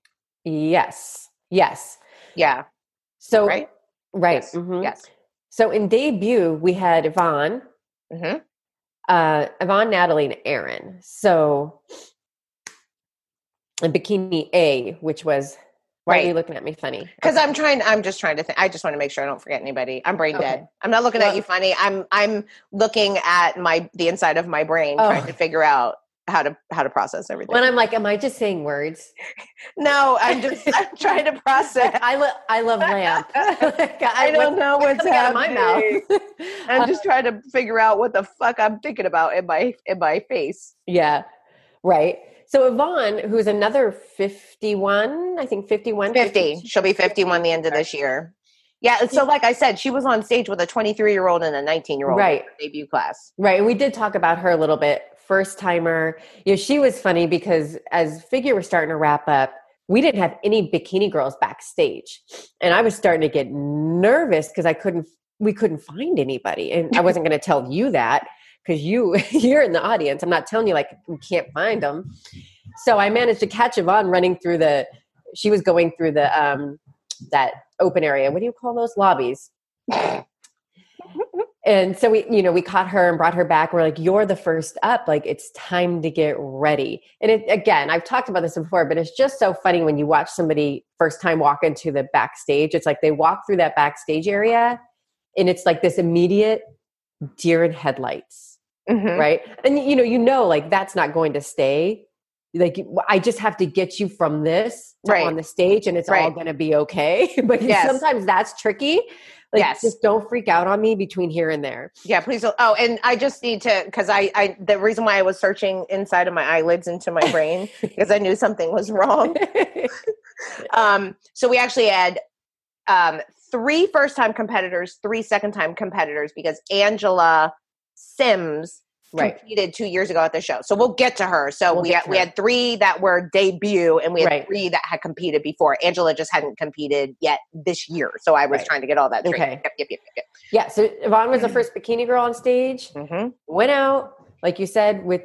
Yes. Yes. Yeah, So, right. right. Yes. mhm. Yes. So in debut, we had Yvonne, hmm uh, Yvonne, Natalie, and Erin. So, and Bikini A, which was, why are you looking at me funny? Because I'm trying. I'm just trying to. think. I just want to make sure I don't forget anybody. I'm brain Okay. dead. I'm not looking Well- at you funny. I'm. I'm looking at my the inside of my brain, Oh. trying to figure out how to how to process everything. When I'm like, am I just saying words? no, I'm just. I'm trying to process. I, lo- I love lamp. Like, I don't know what's coming out of my mouth. I'm uh just trying to figure out what the fuck I'm thinking about in my in my face. Yeah, right. So Yvonne, who's another 51, I think 51. 50. She'll be 51 the end of this year. Yeah. So, like I said, she was on stage with a 23 year old and a 19 year old Right. debut class. Right. And we did talk about her a little bit. First timer. You know, she was funny because as figure was starting to wrap up, we didn't have any bikini girls backstage. And I was starting to get nervous because I couldn't we couldn't find anybody. And I wasn't going to tell you that because you you're in the audience. I'm not telling you like we can't find them. So I managed to catch Yvonne running through the she was going through the um that open area. What do you call those lobbies? and so we you know we caught her and brought her back we're like you're the first up like it's time to get ready and it, again i've talked about this before but it's just so funny when you watch somebody first time walk into the backstage it's like they walk through that backstage area and it's like this immediate deer in headlights Mhm. right and you know you know like that's not going to stay like i just have to get you from this to Right. on the stage and it's all going to be okay but Yes. sometimes that's tricky like Yes. just don't freak out on me between here and there Yeah, please. Don't. Oh, and I just need to because I, I the reason why I was searching inside of my eyelids into my brain because I knew something was wrong. Um, so we actually had um, three first time competitors, three second time competitors because Angela Sims right competed two years ago at the show. So we'll get to her. So We'll we had, we had three that were debut, and we had Right. three that had competed before. Angela just hadn't competed yet this year, so I was Right. trying to get all that straight. Okay. Yep, yep, yep, yep. yeah so yvonne was the first bikini girl on stage Mm-hmm. went out like you said with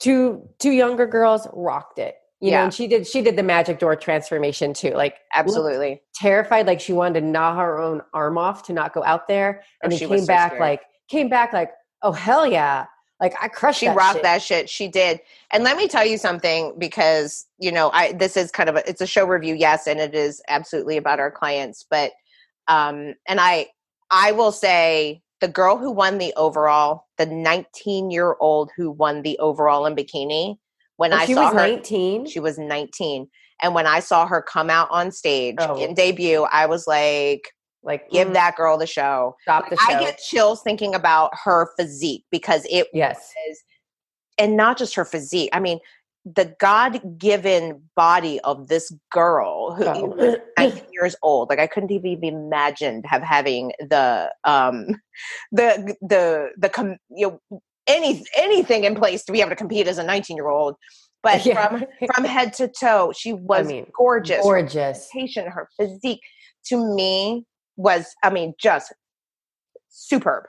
two two younger girls rocked it You know, Yeah. and she did she did the magic door transformation too. Like Absolutely. terrified, like she wanted to gnaw her own arm off to not go out there. And Oh, then came so back scared. like came back like, oh hell yeah. Like I crushed she that rocked shit. that shit she did and let me tell you something because you know i this is kind of a it's a show review yes and it is absolutely about our clients but um and i i will say the girl who won the overall the 19 year old who won the overall in bikini when Oh, i she saw was her 19. she was 19 and when i saw her come out on stage Oh. and debut i was like like give mm, that girl the show stop the show. i get chills thinking about her physique because it yes. is and not just her physique i mean the god-given body of this girl who Oh. 19 years old like i couldn't even imagine have having the um the the the com- you know any anything in place to be able to compete as a 19 year old but Yeah. from from head to toe she was mean, gorgeous gorgeous. presentation, her physique to me was i mean just superb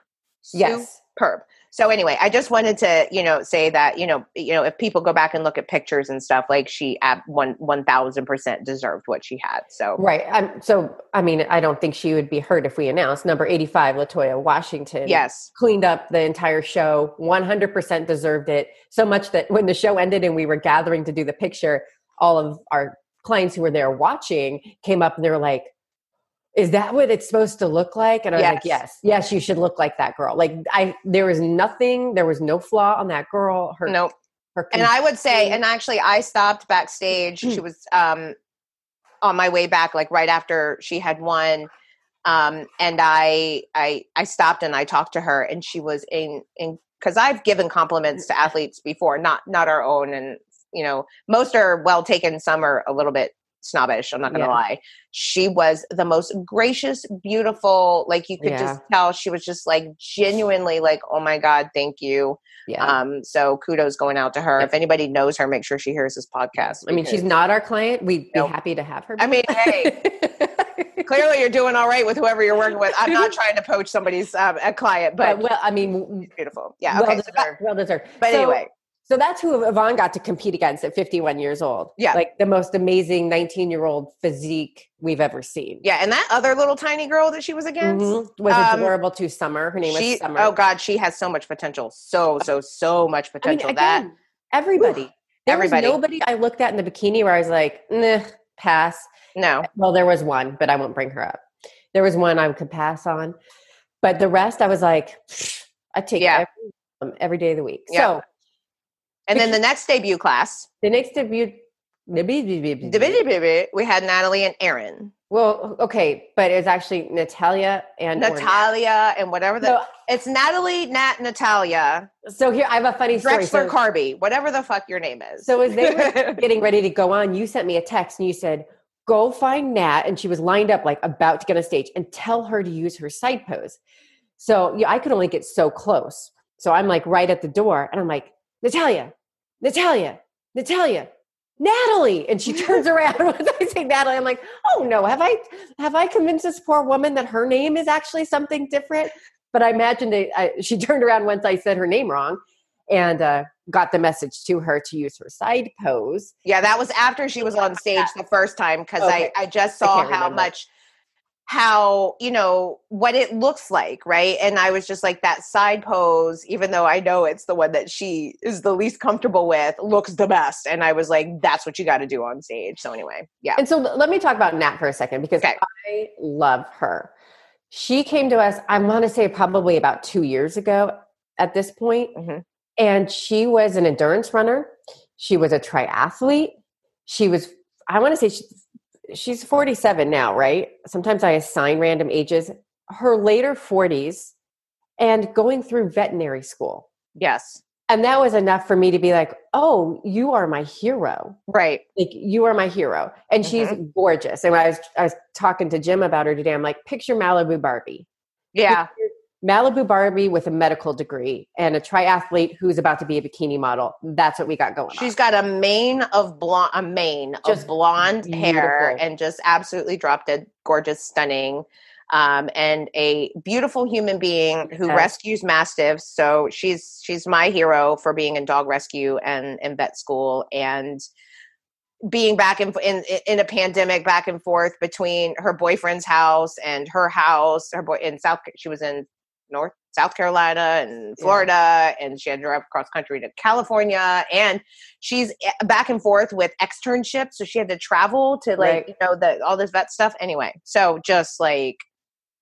Yes. superb. So anyway, I just wanted to, you know, say that, you know, you know, if people go back and look at pictures and stuff, like she at one one thousand percent deserved what she had. So Right. Um, so, I mean, I don't think she would be hurt if we announced number 85, Latoya Washington. yes, Cleaned up the entire show, 100% deserved it. So much that when the show ended and we were gathering to do the picture, all of our clients who were there watching came up and they were like, is that what it's supposed to look like? And I was like, Yes. yes, yes, you should look like that girl. Like I, there was nothing, there was no flaw on that girl. Her, no, her and I would say, and actually, I stopped backstage. Mm. She was um on my way back, like right after she had won. Um, and I, I, I stopped and I talked to her, and she was in, in because I've given compliments to athletes before, not not our own, and you know, most are well taken, some are a little bit snobbish. I'm not going to Yeah. lie. She was the most gracious, beautiful. Like you could Yeah. just tell, she was just like genuinely like, oh my god, thank you. yeah. Um, so kudos going out to her. If anybody knows her, make sure she hears this podcast. I mean, she's not our client. We'd Nope. be happy to have her. I mean, hey, clearly you're doing all right with whoever you're working with. I'm not trying to poach somebody's um, a client, but but well, I mean, beautiful. Yeah. well Okay. so deserved. well deserved. but So- anyway, so that's who Yvonne got to compete against at 51 years old. Yeah. like the most amazing 19 year old physique we've ever seen. yeah. And that other little tiny girl that she was against. Mhm. was Um, adorable to Summer. Her name She, was Summer. oh God, she has so much potential. So, so, so much I mean, potential. that again, everybody. There Everybody. nobody I looked at in the bikini where I was like, nah, pass. no, Well, there was one, but I won't bring her up. There was one I could pass on, but the rest I was like, I take Yeah. every, um, every day of the week. Yeah. So and then the next debut class, the next debut, we had Natalie and Erin, well, okay, but it was actually Natalia and Ornette. Natalia, and whatever the. So, it's Natalie, Nat, Natalia, so here I have a funny story. Drexler So, Carby, whatever the fuck your name is. so as they were getting ready to go on, you sent me a text and you said, "Go find Nat," and she was lined up like about to get on stage, and tell her to use her side pose. So yeah, I could only get so close. So I'm like right at the door, and I'm like, Natalia, Natalia, Natalia, Natalie, and she turns around. Once I say Natalie, I'm like, oh no, have I have I convinced this poor woman that her name is actually something different? But I imagined it, I, she turned around once I said her name wrong, and uh, got the message to her to use her side pose. Yeah, that was after she was on stage the first time because Okay. I, I just saw can't how remember. much how you know what it looks like right and i was just like that side pose even though i know it's the one that she is the least comfortable with looks the best and i was like that's what you got to do on stage so anyway yeah And so let me talk about Nat for a second because Okay. I love her. She came to us, I want to say probably about two years ago at this point, Mhm. and she was an endurance runner. She was a triathlete. She was, I want to say, she, she's 47 now, right? Sometimes I assign random ages. Her later 40s and going through veterinary school. yes. And that was enough for me to be like, oh, you are my hero. Right. Like you are my hero. And she's mm-hmm. gorgeous. And I was I was talking to Jim about her today I'm like picture Malibu Barbie. Yeah Malibu Barbie with a medical degree and a triathlete who's about to be a bikini model that's what we got going she's on. got a mane of blonde a mane Just of blonde hair and just absolutely drop dead gorgeous stunning um, and a beautiful human being who Yes. rescues mastiffs so she's she's my hero for being in dog rescue and in vet school and being back in, in in a pandemic back and forth between her boyfriend's house and her house her boy in south she was in north south carolina and florida yeah. and she had to drive across country to california and she's eh, back and forth with externships so she had to travel to like right. you know the all this vet stuff anyway so just like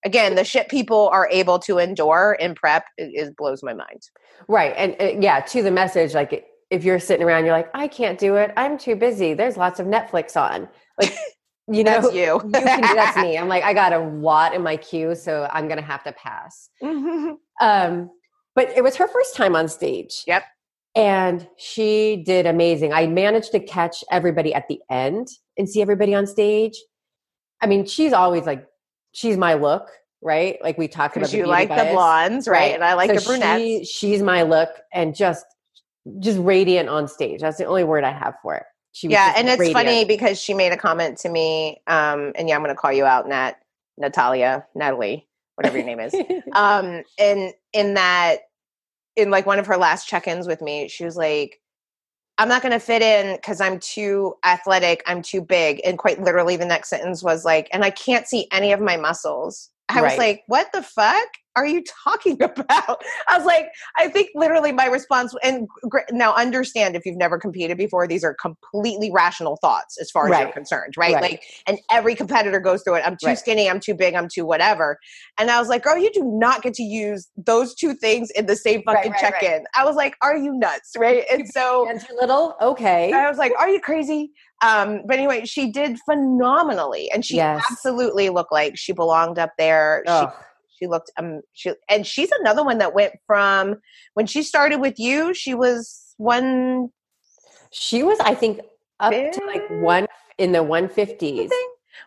again the shit people are able to endure in prep is blows my mind right and uh, yeah to the message like if you're sitting around, you're like, I can't do it. I'm too busy. There's lots of Netflix on. Like, you know, that's you. you can, that's me. I'm like, I got a lot in my queue, so I'm gonna have to pass. Um, but it was her first time on stage. Yep. And she did amazing. I managed to catch everybody at the end and see everybody on stage. I mean, she's always like, she's my look, right? Like we talked about. You like bias. the blondes, right? right? And I like so the brunettes. She, she's my look, and just just radiant on stage. That's the only word I have for it. She yeah, and it's radiant. funny because she made a comment to me, um, and yeah, I'm going to call you out, Nat, Natalia, Natalie, whatever your name is. um, and in that, in like one of her last check-ins with me, she was like, "I'm not going to fit in because I'm too athletic. I'm too big." And quite literally, the next sentence was like, "And I can't see any of my muscles." I right. was like, "What the fuck?" Are you talking about? I was like, I think literally my response, and now understand if you've never competed before, these are completely rational thoughts as far as right. you're concerned, right? right? Like, and every competitor goes through it. I'm too right. skinny, I'm too big, I'm too whatever. And I was like, girl, you do not get to use those two things in the same fucking check in. I was like, are you nuts, right? And so, and too little, okay. I was like, are you crazy? Um, but anyway, she did phenomenally, and she yes. absolutely looked like she belonged up there. She she looked um she and she's another one that went from when she started with you, she was one she was I think up to like one in the 150s.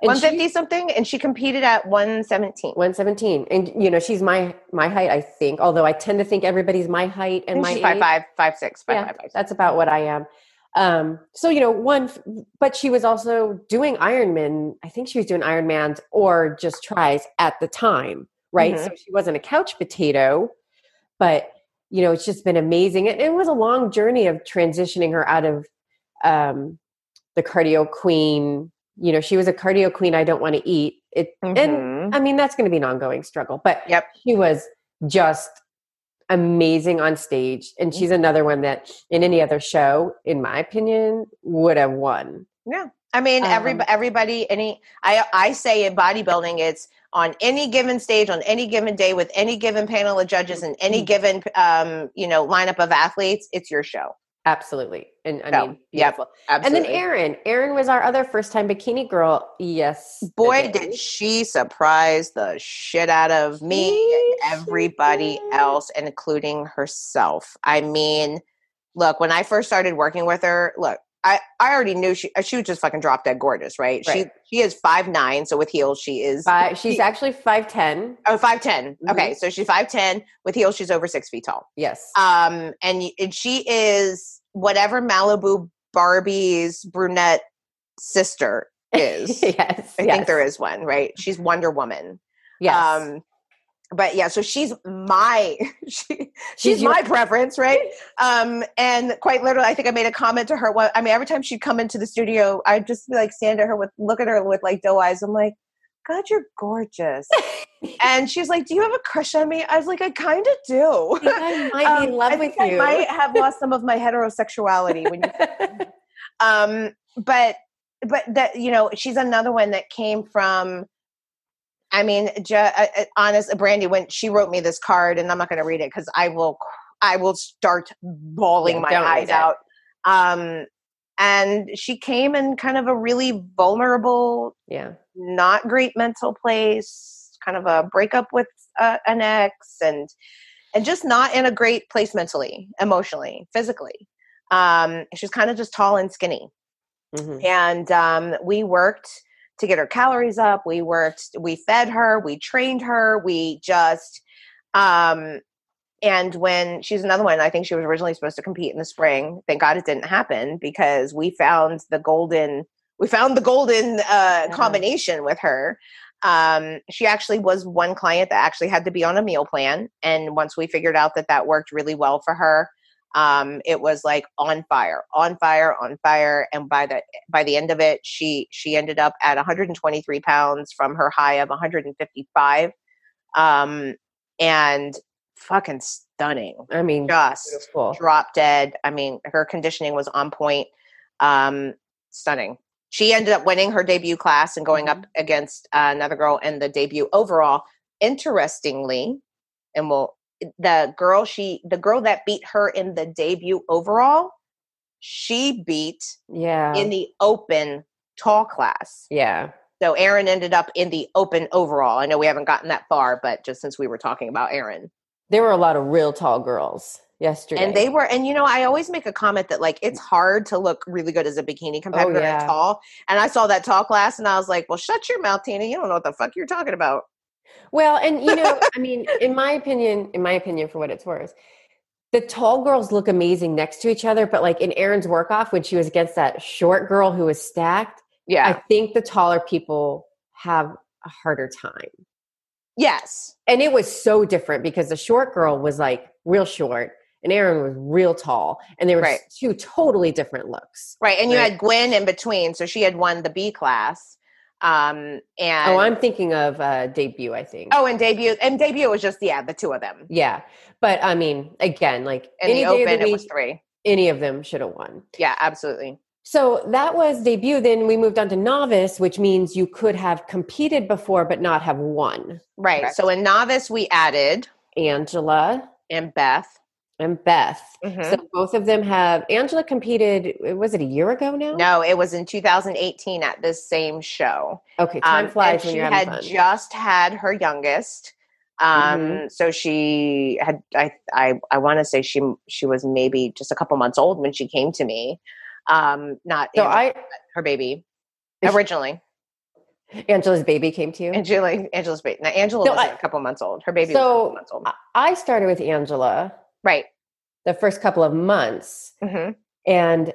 150 something? And she competed at 117 117 and you know she's my my height i think although i tend to think everybody's my height and my five, five five six five, yeah, five, five, that's about what i am. Um so you know one but she was also doing ironman. I think she was doing ironmans or just tries at the time right? Mm-hmm. So she wasn't a couch potato, but you know, it's just been amazing. It, it was a long journey of transitioning her out of um, the cardio queen. You know, she was a cardio queen. I don't want to eat it, mm-hmm. and I mean that's going to be an ongoing struggle. But yep, she was just amazing on stage, and she's mm-hmm. another one that in any other show, in my opinion, would have won. Yeah, I mean, um, every everybody, any I I say in bodybuilding, it's on any given stage, on any given day, with any given panel of judges and any mm-hmm. given um, you know lineup of athletes, it's your show. Absolutely, and I so, mean, beautiful. Yep, and then Erin, Erin was our other first time bikini girl. Yes, boy, did she surprise the shit out of me and everybody else, including herself. I mean, look, when I first started working with her, look, I, I already knew she uh, she was just fucking drop dead gorgeous, right? right. She she is five nine, so with heels she is five, she's she, actually five ten. Oh, 5'10. Mm-hmm. Okay, so she's five ten. With heels, she's over six feet tall. Yes. Um, and, and she is whatever Malibu Barbie's brunette sister is. yes. I yes. think there is one, right? She's Wonder Woman. Yes. Um, but yeah, so she's my she, she's, my preference, right? Um, and quite literally, I think I made a comment to her. What I mean, every time she'd come into the studio, I'd just be like stand at her with look at her with like doe eyes. I'm like, God, you're gorgeous. and she's like, Do you have a crush on me? I was like, I kind of do. I might um, be in love I with you. I might have lost some of my heterosexuality when you. um, but but that you know, she's another one that came from I mean, uh, uh, honest, Brandi, when she wrote me this card, and I'm not going to read it because I will, I will start bawling yeah, my eyes out. Um, and she came in kind of a really vulnerable, yeah, not great mental place, kind of a breakup with uh, an ex, and and just not in a great place mentally, emotionally, physically. Um, she's kind of just tall and skinny, mm-hmm. and um, we worked to get her calories up. We worked, we fed her, we trained her, we just, um, and when she's another one, I think she was originally supposed to compete in the spring. Thank God it didn't happen because we found the golden, we found the golden uh, combination with her. Um, she actually was one client that actually had to be on a meal plan, and once we figured out that that worked really well for her, um, it was like on fire, on fire, on fire. And by the by the end of it, she she ended up at 123 pounds from her high of 155, um, and fucking stunning. I mean, Just beautiful. drop dead. I mean, her conditioning was on point. Um, stunning. She ended up winning her debut class and going up against uh, another girl in the debut overall. Interestingly, and we'll the girl she the girl that beat her in the debut overall, she beat Yeah. in the open tall class. yeah. So Erin ended up in the open overall. I know we haven't gotten that far, but just since we were talking about Erin. There were a lot of real tall girls yesterday. And they were, and you know, I always make a comment that like it's hard to look really good as a bikini oh, competitor yeah. and tall. And I saw that tall class, and I was like, "Well, shut your mouth, Tina. You don't know what the fuck you're talking about." Well, and you know, I mean, in my opinion, in my opinion, for what it's worth, the tall girls look amazing next to each other. But like in Erin's work off, when she was against that short girl who was stacked, Yeah. I think the taller people have a harder time. yes. And it was so different because the short girl was like real short and Aaron was real tall. And they were Right. two totally different looks. Right. And you Right. had Gwen in between, so she had won the B class. Um and Oh, I'm thinking of uh, debut, I think. oh, and debut and debut was just yeah, the two of them. Yeah. But I mean, again, like In any the open, the it was three. any of them should have won. Yeah, absolutely. So that was debut. Then we moved on to novice, which means you could have competed before but not have won. Right. Correct. So in novice, we added Angela and Beth. And Beth. Mhm. So both of them have. Angela competed. Was it a year ago now? No, it was in 2018 at this same show. Okay, time Um, flies when she you're having had fun. just had her youngest. Um, Mm-hmm. so she had I I I want to say she she was maybe just a couple months old when she came to me. Um, not so Angela, I, her baby she- originally. Angela's baby came to you. Angela Angela's baby. Now Angela So was I- a couple months old. Her baby was a So couple months old. I started with Angela Right. the first couple of months, hmm and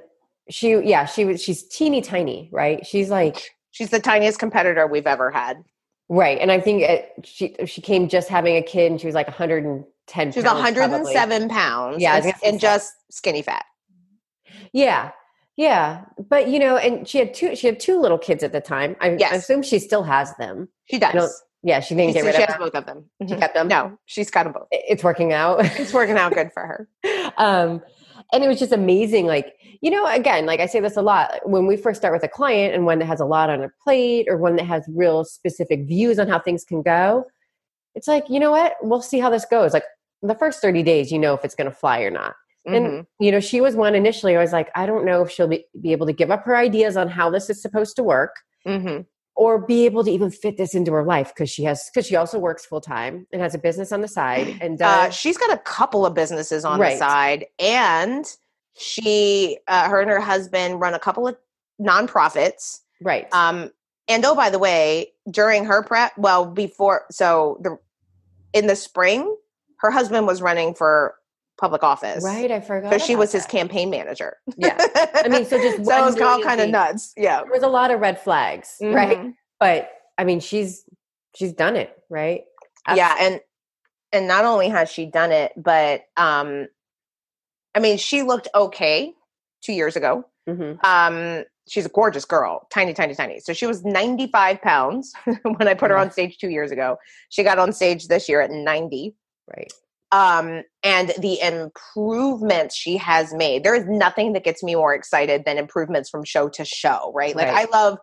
she, yeah, she was. She's teeny tiny, right? She's like She's the tiniest competitor we've ever had. right, and I think it, she she came just having a kid, and she was like 110. She's pounds, probably. 107 pounds. Yeah, and, and just skinny fat. Yeah. Yeah. But you know, and she had two she had two little kids at the time. I, Yes. I assume she still has them. She does. Yeah, she didn't She, get rid she of has both of them. She Mhm. kept them. No, she's got them both. It's working out. It's working out good for her. um and it was just amazing like you know again like i say this a lot when we first start with a client and one that has a lot on their plate or one that has real specific views on how things can go it's like you know what we'll see how this goes like the first 30 days you know if it's going to fly or not and you know she was one initially i was like i don't know if she'll be, be able to give up her ideas on how this is supposed to work Mhm. Or be able to even fit this into her life because she has because she also works full time and has a business on the side and Uh, she's got a couple of businesses on Right. the side, and she, uh, her and her husband run a couple of nonprofits. right Um, and oh, by the way, during her prep, well, before, so the in the spring, her husband was running for public office, right i forgot So she was his campaign manager. Yeah. I mean, so just so it was all kind of nuts. Yeah. there was a lot of red flags right Mhm. but i mean she's she's done it right yeah and and not only has she done it but um i mean she looked okay two years ago hmm um she's a gorgeous girl tiny tiny tiny so she was 95 pounds when i put her on stage two years ago she got on stage this year at 90 right um and the improvements she has made there is nothing that gets me more excited than improvements from show to show right like Right. i love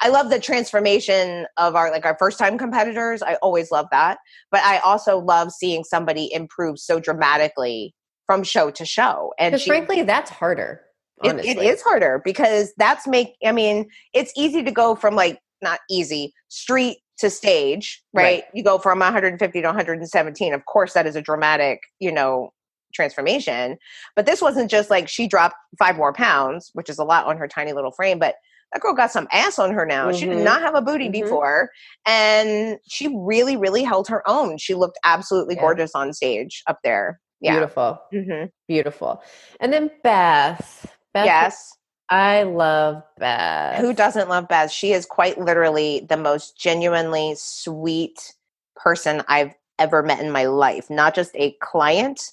i love the transformation of our like our first time competitors i always love that but i also love seeing somebody improve so dramatically from show to show and she, frankly that's harder it, it is harder because that's make i mean it's easy to go from like not easy street to stage right, Right. you go from 150 to 117 of course that is a dramatic you know transformation. But this wasn't just like she dropped five more pounds which is a lot on her tiny little frame but that girl got some ass on her now. She did Mhm. not have a booty Mhm. before and she really really held her own. She looked absolutely Yeah. gorgeous on stage up there. Yeah. Beautiful. Hmm beautiful. And then beth. Beth yes i love beth Who doesn't love Beth? She is quite literally the most genuinely sweet person I've ever met in my life. Not just a client,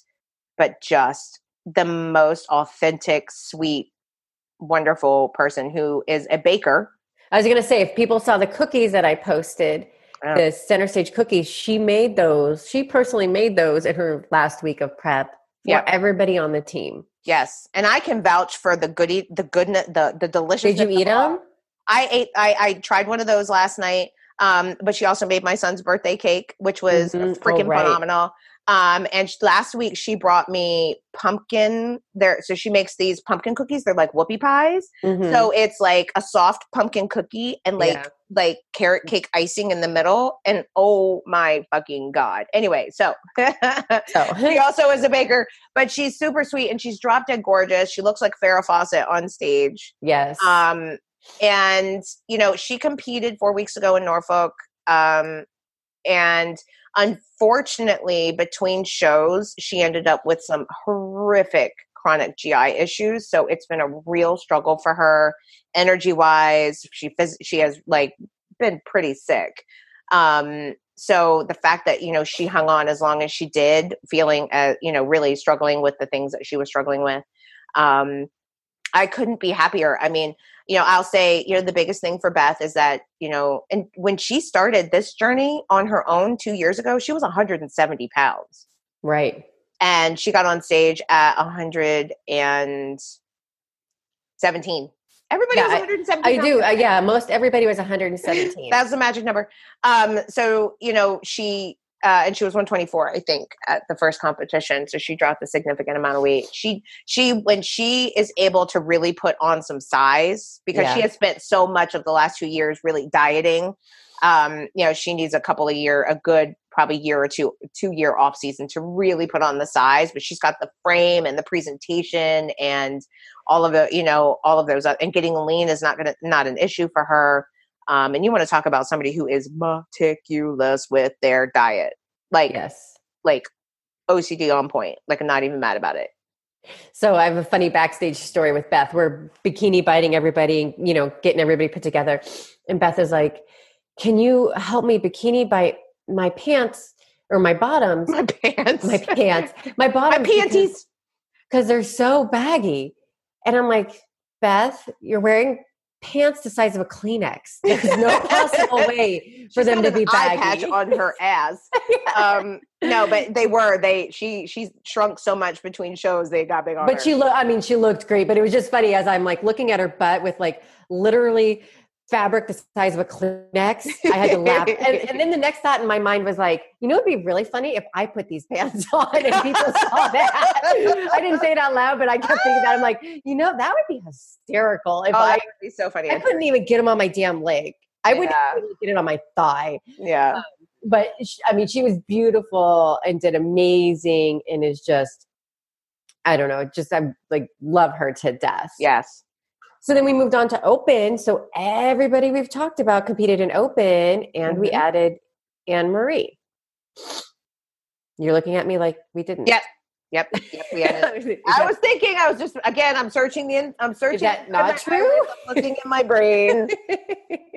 but just the most authentic, sweet, wonderful person who is a baker. I was going to say, if people saw the cookies that I posted, Yeah. the center stage cookies, she made those. She personally made those in her last week of prep for Yeah. everybody on the team. Yes, and I can vouch for the goodie, the goodness, the the delicious. Did you eat them? I ate. I I tried one of those last night. Um, but she also made my son's birthday cake, which was Mhm. Oh, freaking right. phenomenal. Um, and last week she brought me pumpkin. There, so she makes these pumpkin cookies. They're like whoopie pies. Mhm. So it's like a soft pumpkin cookie and like Yeah. like carrot cake icing in the middle. And oh my fucking god! Anyway, so So she also is a baker, but she's super sweet and she's drop dead gorgeous. She looks like Farrah Fawcett on stage. yes. Um, and you know, she competed four weeks ago in Norfolk. Um, and unfortunately, between shows, she ended up with some horrific chronic GI issues. So it's been a real struggle for her, energy wise. She phys- she has like been pretty sick. Um, so the fact that you know she hung on as long as she did, feeling uh, you know really struggling with the things that she was struggling with, um, I couldn't be happier. I mean, you know, I'll say, you know, the biggest thing for Beth is that, you know, and when she started this journey on her own two years ago, she was 170 pounds right. and she got on stage at 117. Everybody Yeah, was I- 117. I pounds do. Uh, yeah, most everybody was 117. That's the magic number. Um, so you know, she uh, and she was 124, I think, at the first competition. So she dropped a significant amount of weight. She she when she is able to really put on some size because she has spent so much of the last two years really dieting. Um, you know, she needs a couple of year, a good probably year or two, two year off season to really put on the size. But she's got the frame and the presentation and all of the, you know, all of those. uh, And getting lean is not gonna not an issue for her. Um, and you want to talk about somebody who is meticulous with their diet, like yes. like OCD on point. Like I'm not even mad about it. So I have a funny backstage story with Beth. We're bikini biting everybody, you know, getting everybody put together. And Beth is like, Can you help me bikini bite my pants or my bottoms? My pants, My pants. My bottoms. my panties. Because they're so baggy. And I'm like, Beth, you're wearing pants the size of a Kleenex. There's no possible way for them to be an eye patch on her ass. um, no, but they were. They she she shrunk so much between shows. They got big on her. But she looked, I mean, she looked great, but it was just funny as I'm like looking at her butt with like literally fabric the size of a Kleenex. I had to laugh. And, and then the next thought in my mind was like, you know, it'd be really funny if I put these pants on and people saw that. I didn't say it out loud, but I kept thinking that. I'm like, you know, that would be hysterical if oh, I, that would be so funny. I couldn't even get them on my damn leg. I wouldn't Yeah. even get it on my thigh. yeah. Um, but sh I mean, she was beautiful and did amazing and is just, I don't know, just I like love her to death. Yes. So then we moved on to open. So everybody we've talked about competed in open, and we Mhm. added Anne Marie. You're looking at me like we didn't. Yep. Yep. Yep. We. Is I that- was thinking. I was just again. I'm searching the. in- I'm searching. that not true? I'm looking in my brain.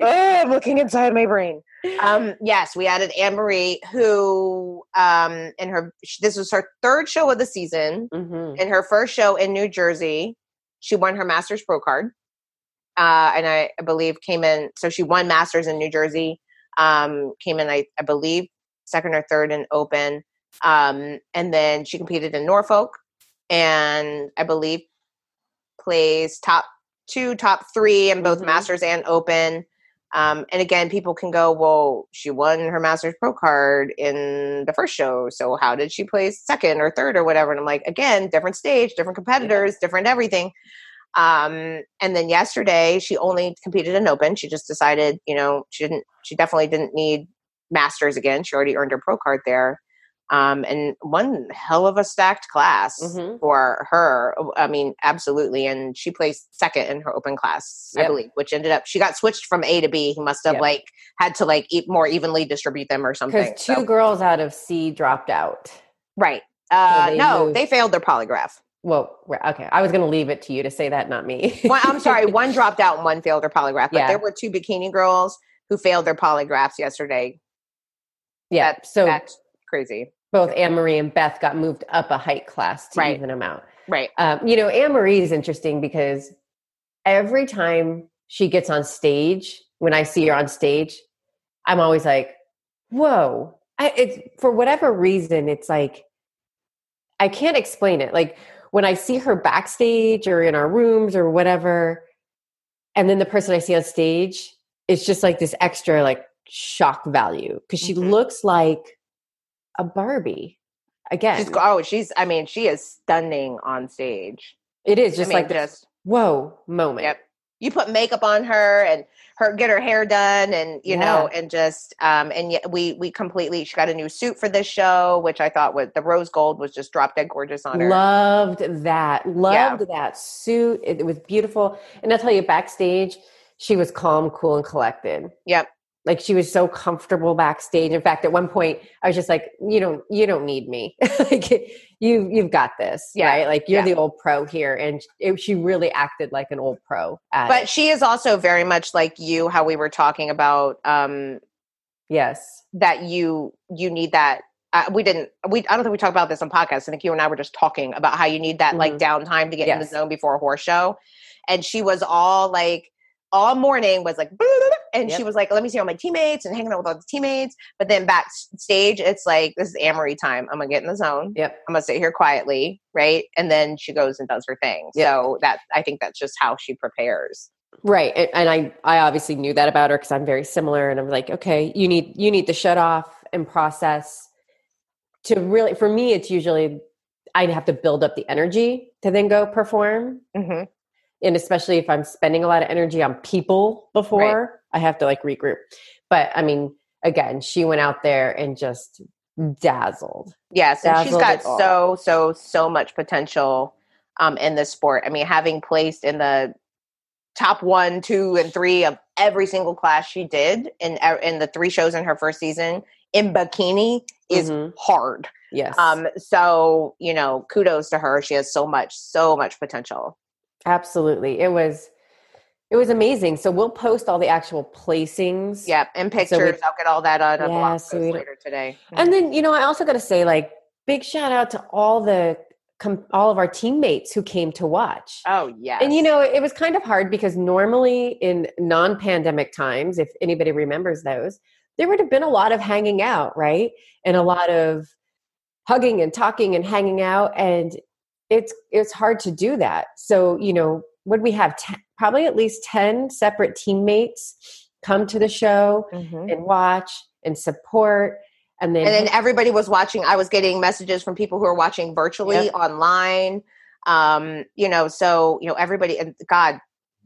oh, I'm looking inside my brain. Um, yes, we added Anne Marie, who um, in her this was her third show of the season. Mhm. In her first show in New Jersey, she won her Masters Pro card, uh, and I, I believe came in. So she won Masters in New Jersey. Um, came in, I, I believe, second or third in Open, um, and then she competed in Norfolk, and I believe plays top two, top three in both Mhm. Masters and Open. Um, and again, people can go, well, she won her Masters Pro card in the first show. So how did she place second or third or whatever? And I'm like, again, different stage, different competitors, different everything. Um, and then yesterday, she only competed in Open. She just decided, you know, she didn't, she definitely didn't need Masters again. She already earned her pro card there. Um, and one hell of a stacked class Mhm. for her. I mean, absolutely. And she placed second in her open class, I believe, which ended up she got switched from A to B. He must have Yep. like had to like eat more evenly distribute them or something. Because two So- girls out of C dropped out. right. Uh, they no, moved. they failed their polygraph. Well, okay. I was going to leave it to you to say that, not me. One, I'm sorry, one dropped out and one failed their polygraph. But Yeah. there were two bikini girls who failed their polygraphs yesterday. yeah. So That's crazy. Both Anne Marie and Beth got moved up a height class to Right. even them out. Right. Um, you know, Anne Marie is interesting because every time she gets on stage, when I see her on stage, I'm always like, whoa. I, it's for whatever reason, it's like I can't explain it. Like when I see her backstage or in our rooms or whatever, and then the person I see on stage, it's just like this extra like shock value because she Mhm. looks like a Barbie. Again, She's oh, she's. I mean, she is stunning on stage. it is just I mean, like this just whoa moment. Yep. you put makeup on her and her get her hair done and you know and just um and yet we we completely she got a new suit for this show which i thought was the rose gold was just drop dead gorgeous on her Loved that. Loved that suit. It, it was beautiful. And I'll tell you, backstage, she was calm, cool, and collected. Yep. Like she was so comfortable backstage. In fact, at one point, I was just like, "You don't, you don't need me. like you, you've got this, Yeah. right? Like you're Yeah. the old pro here." And it, she really acted like an old pro. At but it. she is also very much like you how we were talking about um yes, that you you need that uh, we didn't we i don't think we talked about this on podcast i think you and i were just talking about how you need that like downtime to get in the zone before a horse show and she was all like all morning was like and she was like let me see all my teammates and hanging out with all the teammates but then backstage it's like this is amory time i'm gonna get in the zone yep, i'm gonna sit here quietly right and then she goes and does her thing Yep. so that i think that's just how she prepares right. And, and I, I obviously knew that about her because I'm very similar. And I'm like, okay, you need, you need to shut off and process. To really, for me, it's usually I'd have to build up the energy to then go perform. hmm and especially if I'm spending a lot of energy on people before, I have to like regroup. But I mean, again, she went out there and just dazzled. Yes, and she's got so so so much potential um, in this sport. I mean, having placed in the top one, two, and three of every single class she did in in the three shows in her first season in bikini is Mhm. hard. Yes, Um, so you know, kudos to her. She has so much so much potential. Absolutely. It was, it was amazing. So we'll post all the actual placings. Yep, and So we- pictures. I'll get all that on a Yeah, blog so later today. And then you know, I also got to say, like, big shout out to all the com- all of our teammates who came to watch. oh yeah. And you know, it was kind of hard because normally in non pandemic times, if anybody remembers those, there would have been a lot of hanging out, right? And a lot of hugging and talking and hanging out. And it's it's hard to do that. So, you know, would we have 10, probably at least 10 separate teammates come to the show Mhm. and watch and support and then, and then everybody was watching i was getting messages from people who are watching virtually Yep. online um you know so you know everybody and god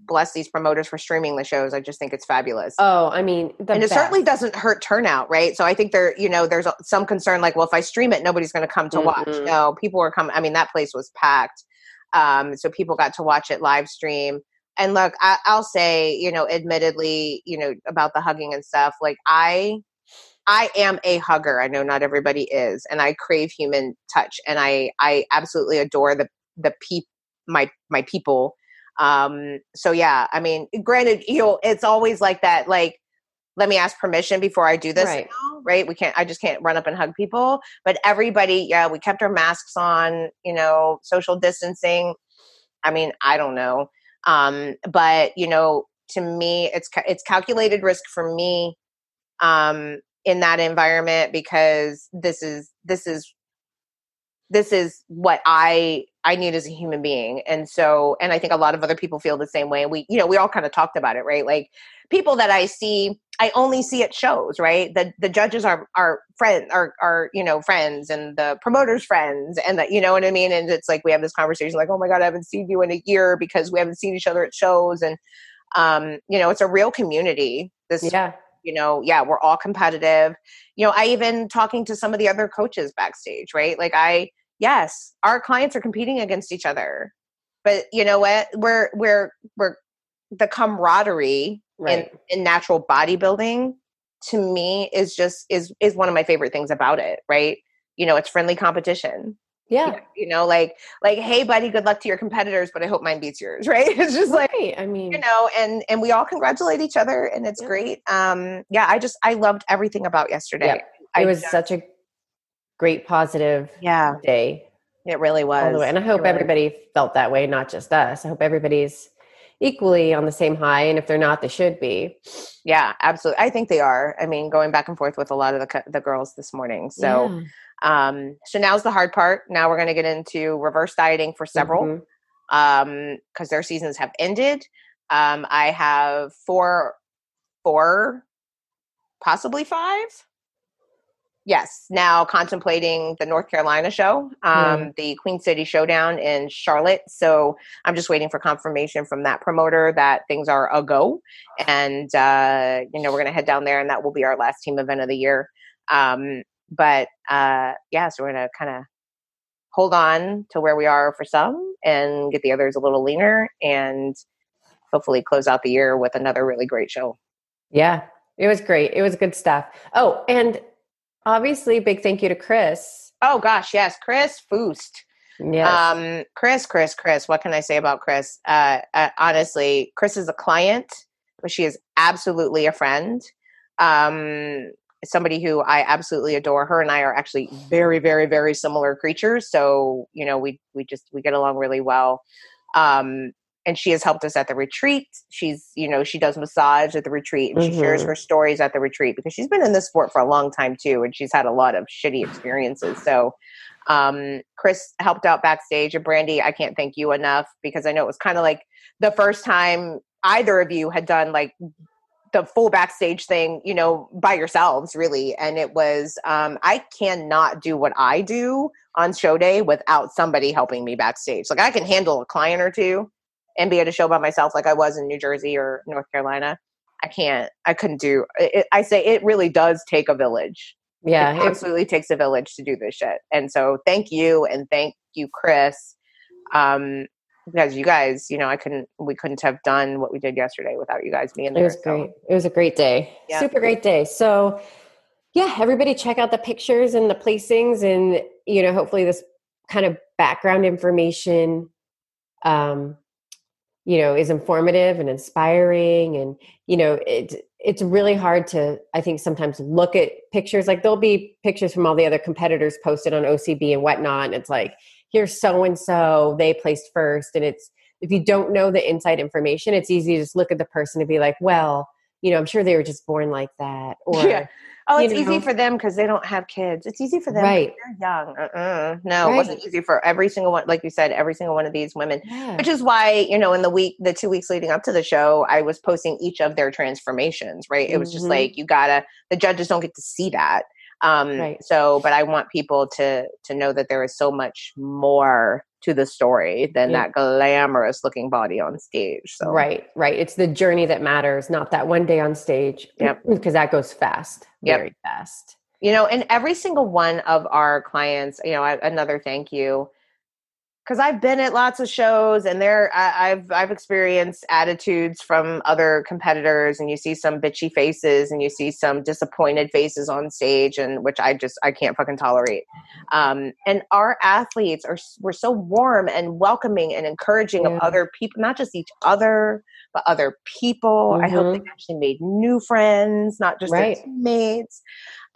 bless these promoters for streaming the shows. I just think it's fabulous. Oh, I mean, and it certainly doesn't hurt turnout right? So i think there you know there's some concern like well if i stream it nobody's going to come to watch. Mhm. no people were coming i mean that place was packed. Um so people got to watch it live stream. And look I, i'll say you know admittedly you know about the hugging and stuff like i I am a hugger. I know not everybody is, and I crave human touch, and I I absolutely adore the the peop my my people. Um, so yeah, I mean, granted, you know, it's always like that. Like, let me ask permission before I do this. Right. now, right? We can't. I just can't run up and hug people. But everybody, yeah, we kept our masks on. You know, social distancing. I mean, I don't know, um, but you know, to me, it's it's calculated risk for me um in that environment because this is this is this is what i i need as a human being and so and i think a lot of other people feel the same way we you know we all kind of talked about it right? Like people that i see i only see at shows right? The the judges are are friends are are you know friends and the promoters friends and that you know what i mean? And it's like we have this conversation like oh my god i haven't seen you in a year because we haven't seen each other at shows and um you know it's a real community this yeah. you know yeah we're all competitive. You know i even talking to some of the other coaches backstage right? Like i yes our clients are competing against each other but you know what we're we're we're the camaraderie Right. in, in natural bodybuilding to me is just is is one of my favorite things about it right you know it's friendly competition yeah. you know like like hey buddy good luck to your competitors but i hope mine beats yours right it's just like right. I mean, you know and and we all congratulate each other and it's Yeah. great um yeah i just i loved everything about yesterday Yep. I it was just- such a great positive yeah day. It really was. all the way. And I hope really- everybody felt that way, not just us. I hope everybody's equally on the same high, and if they're not, they should be. Yeah, absolutely. I think they are. I mean, going back and forth with a lot of the the girls this morning. So, Yeah. um, so now's the hard part. Now we're going to get into reverse dieting for several. Mhm. um because their seasons have ended um i have four four possibly five yes now contemplating the north carolina show um the queen city showdown in charlotte so i'm just waiting for confirmation from that promoter that things are a go and uh you know we're gonna head down there and that will be our last team event of the year um but uh yeah so we're gonna kind of hold on to where we are for some and get the others a little leaner and hopefully close out the year with another really great show. Yeah, it was great. It was good stuff. Oh, and obviously, big thank you to Chris. Oh gosh, yes, Chris Foost. Yes. Um, Chris, Chris, Chris. What can I say about Chris? Uh, uh, honestly, Chris is a client, but she is absolutely a friend. Um, somebody who I absolutely adore. Her and I are actually very, very, very similar creatures. So you know, we we just we get along really well. Um, and she has helped us at the retreat. She's you know she does massage at the retreat, and she shares Mhm. her stories at the retreat because she's been in this sport for a long time too, and she's had a lot of shitty experiences. So um, Chris helped out backstage, and Brandi, I can't thank you enough because I know it was kind of like the first time either of you had done like the full backstage thing, you know, by yourselves, really. And it was, um, I cannot do what I do on show day without somebody helping me backstage. Like I can handle a client or two and be at a show by myself, like I was in New Jersey or North Carolina. I can't, I couldn't do it. I say it really does take a village yeah, it absolutely takes a village to do this shit. And so thank you and thank you, Chris. Um, because you guys, you know, I couldn't we couldn't have done what we did yesterday without you guys being there. It was so- great. It was a great day. Yeah. Super great day. So, yeah, everybody check out the pictures and the placings, and you know, hopefully, this kind of background information, um, you know, is informative and inspiring. And you know, it it's really hard to, I think, sometimes look at pictures. Like there'll be pictures from all the other competitors posted on OCB and whatnot, and it's like, here's so and so, they placed first, and it's if you don't know the inside information, it's easy to just look at the person and be like, well, you know, I'm sure they were just born like that. Or, Yeah. Oh, you it's easy for them because they don't have kids. It's easy for them. Right. They're young. Uh-uh. No, it wasn't easy for every single one. Like you said, every single one of these women. Yeah. Which is why, you know, in the week, the two weeks leading up to the show, I was posting each of their transformations, right? It was just Mhm. like, you gotta, the judges don't get to see that. Um, Right. So, but I want people to, to know that there is so much more to the story than Yeah. that glamorous looking body on stage. So, Right, right. It's the journey that matters, not that one day on stage. Yep. Because that goes fast, Yep. very fast. you know and every single one of our clients you know another thank you because i've been at lots of shows and there I, i've i've experienced attitudes from other competitors and you see some bitchy faces and you see some disappointed faces on stage and which i just i can't fucking tolerate um, and our athletes are we're so warm and welcoming and encouraging Yeah. of other people not just each other but other people i hope they actually made new friends not just Right. their teammates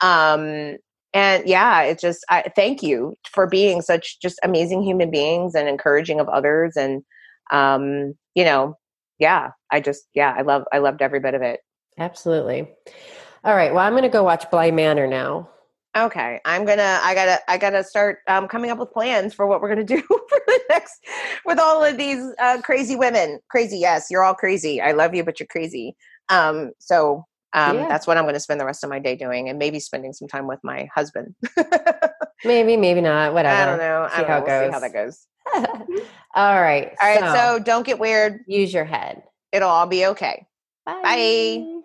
um and yeah it just i thank you for being such just amazing human beings and encouraging of others and um you know yeah i just yeah i love i loved every bit of it Absolutely. All right. Well, I'm going to go watch Bly Manor now. okay i'm gonna i gotta i gotta start um coming up with plans for what we're gonna do for the next with all of these uh crazy women crazy yes you're all crazy i love you but you're crazy um so um Yeah. that's what i'm gonna spend the rest of my day doing and maybe spending some time with my husband Maybe, maybe not. Whatever. i don't know i don't how know we'll see how that goes All right. all right so don't get weird use your head. it'll all be okay Bye. Bye.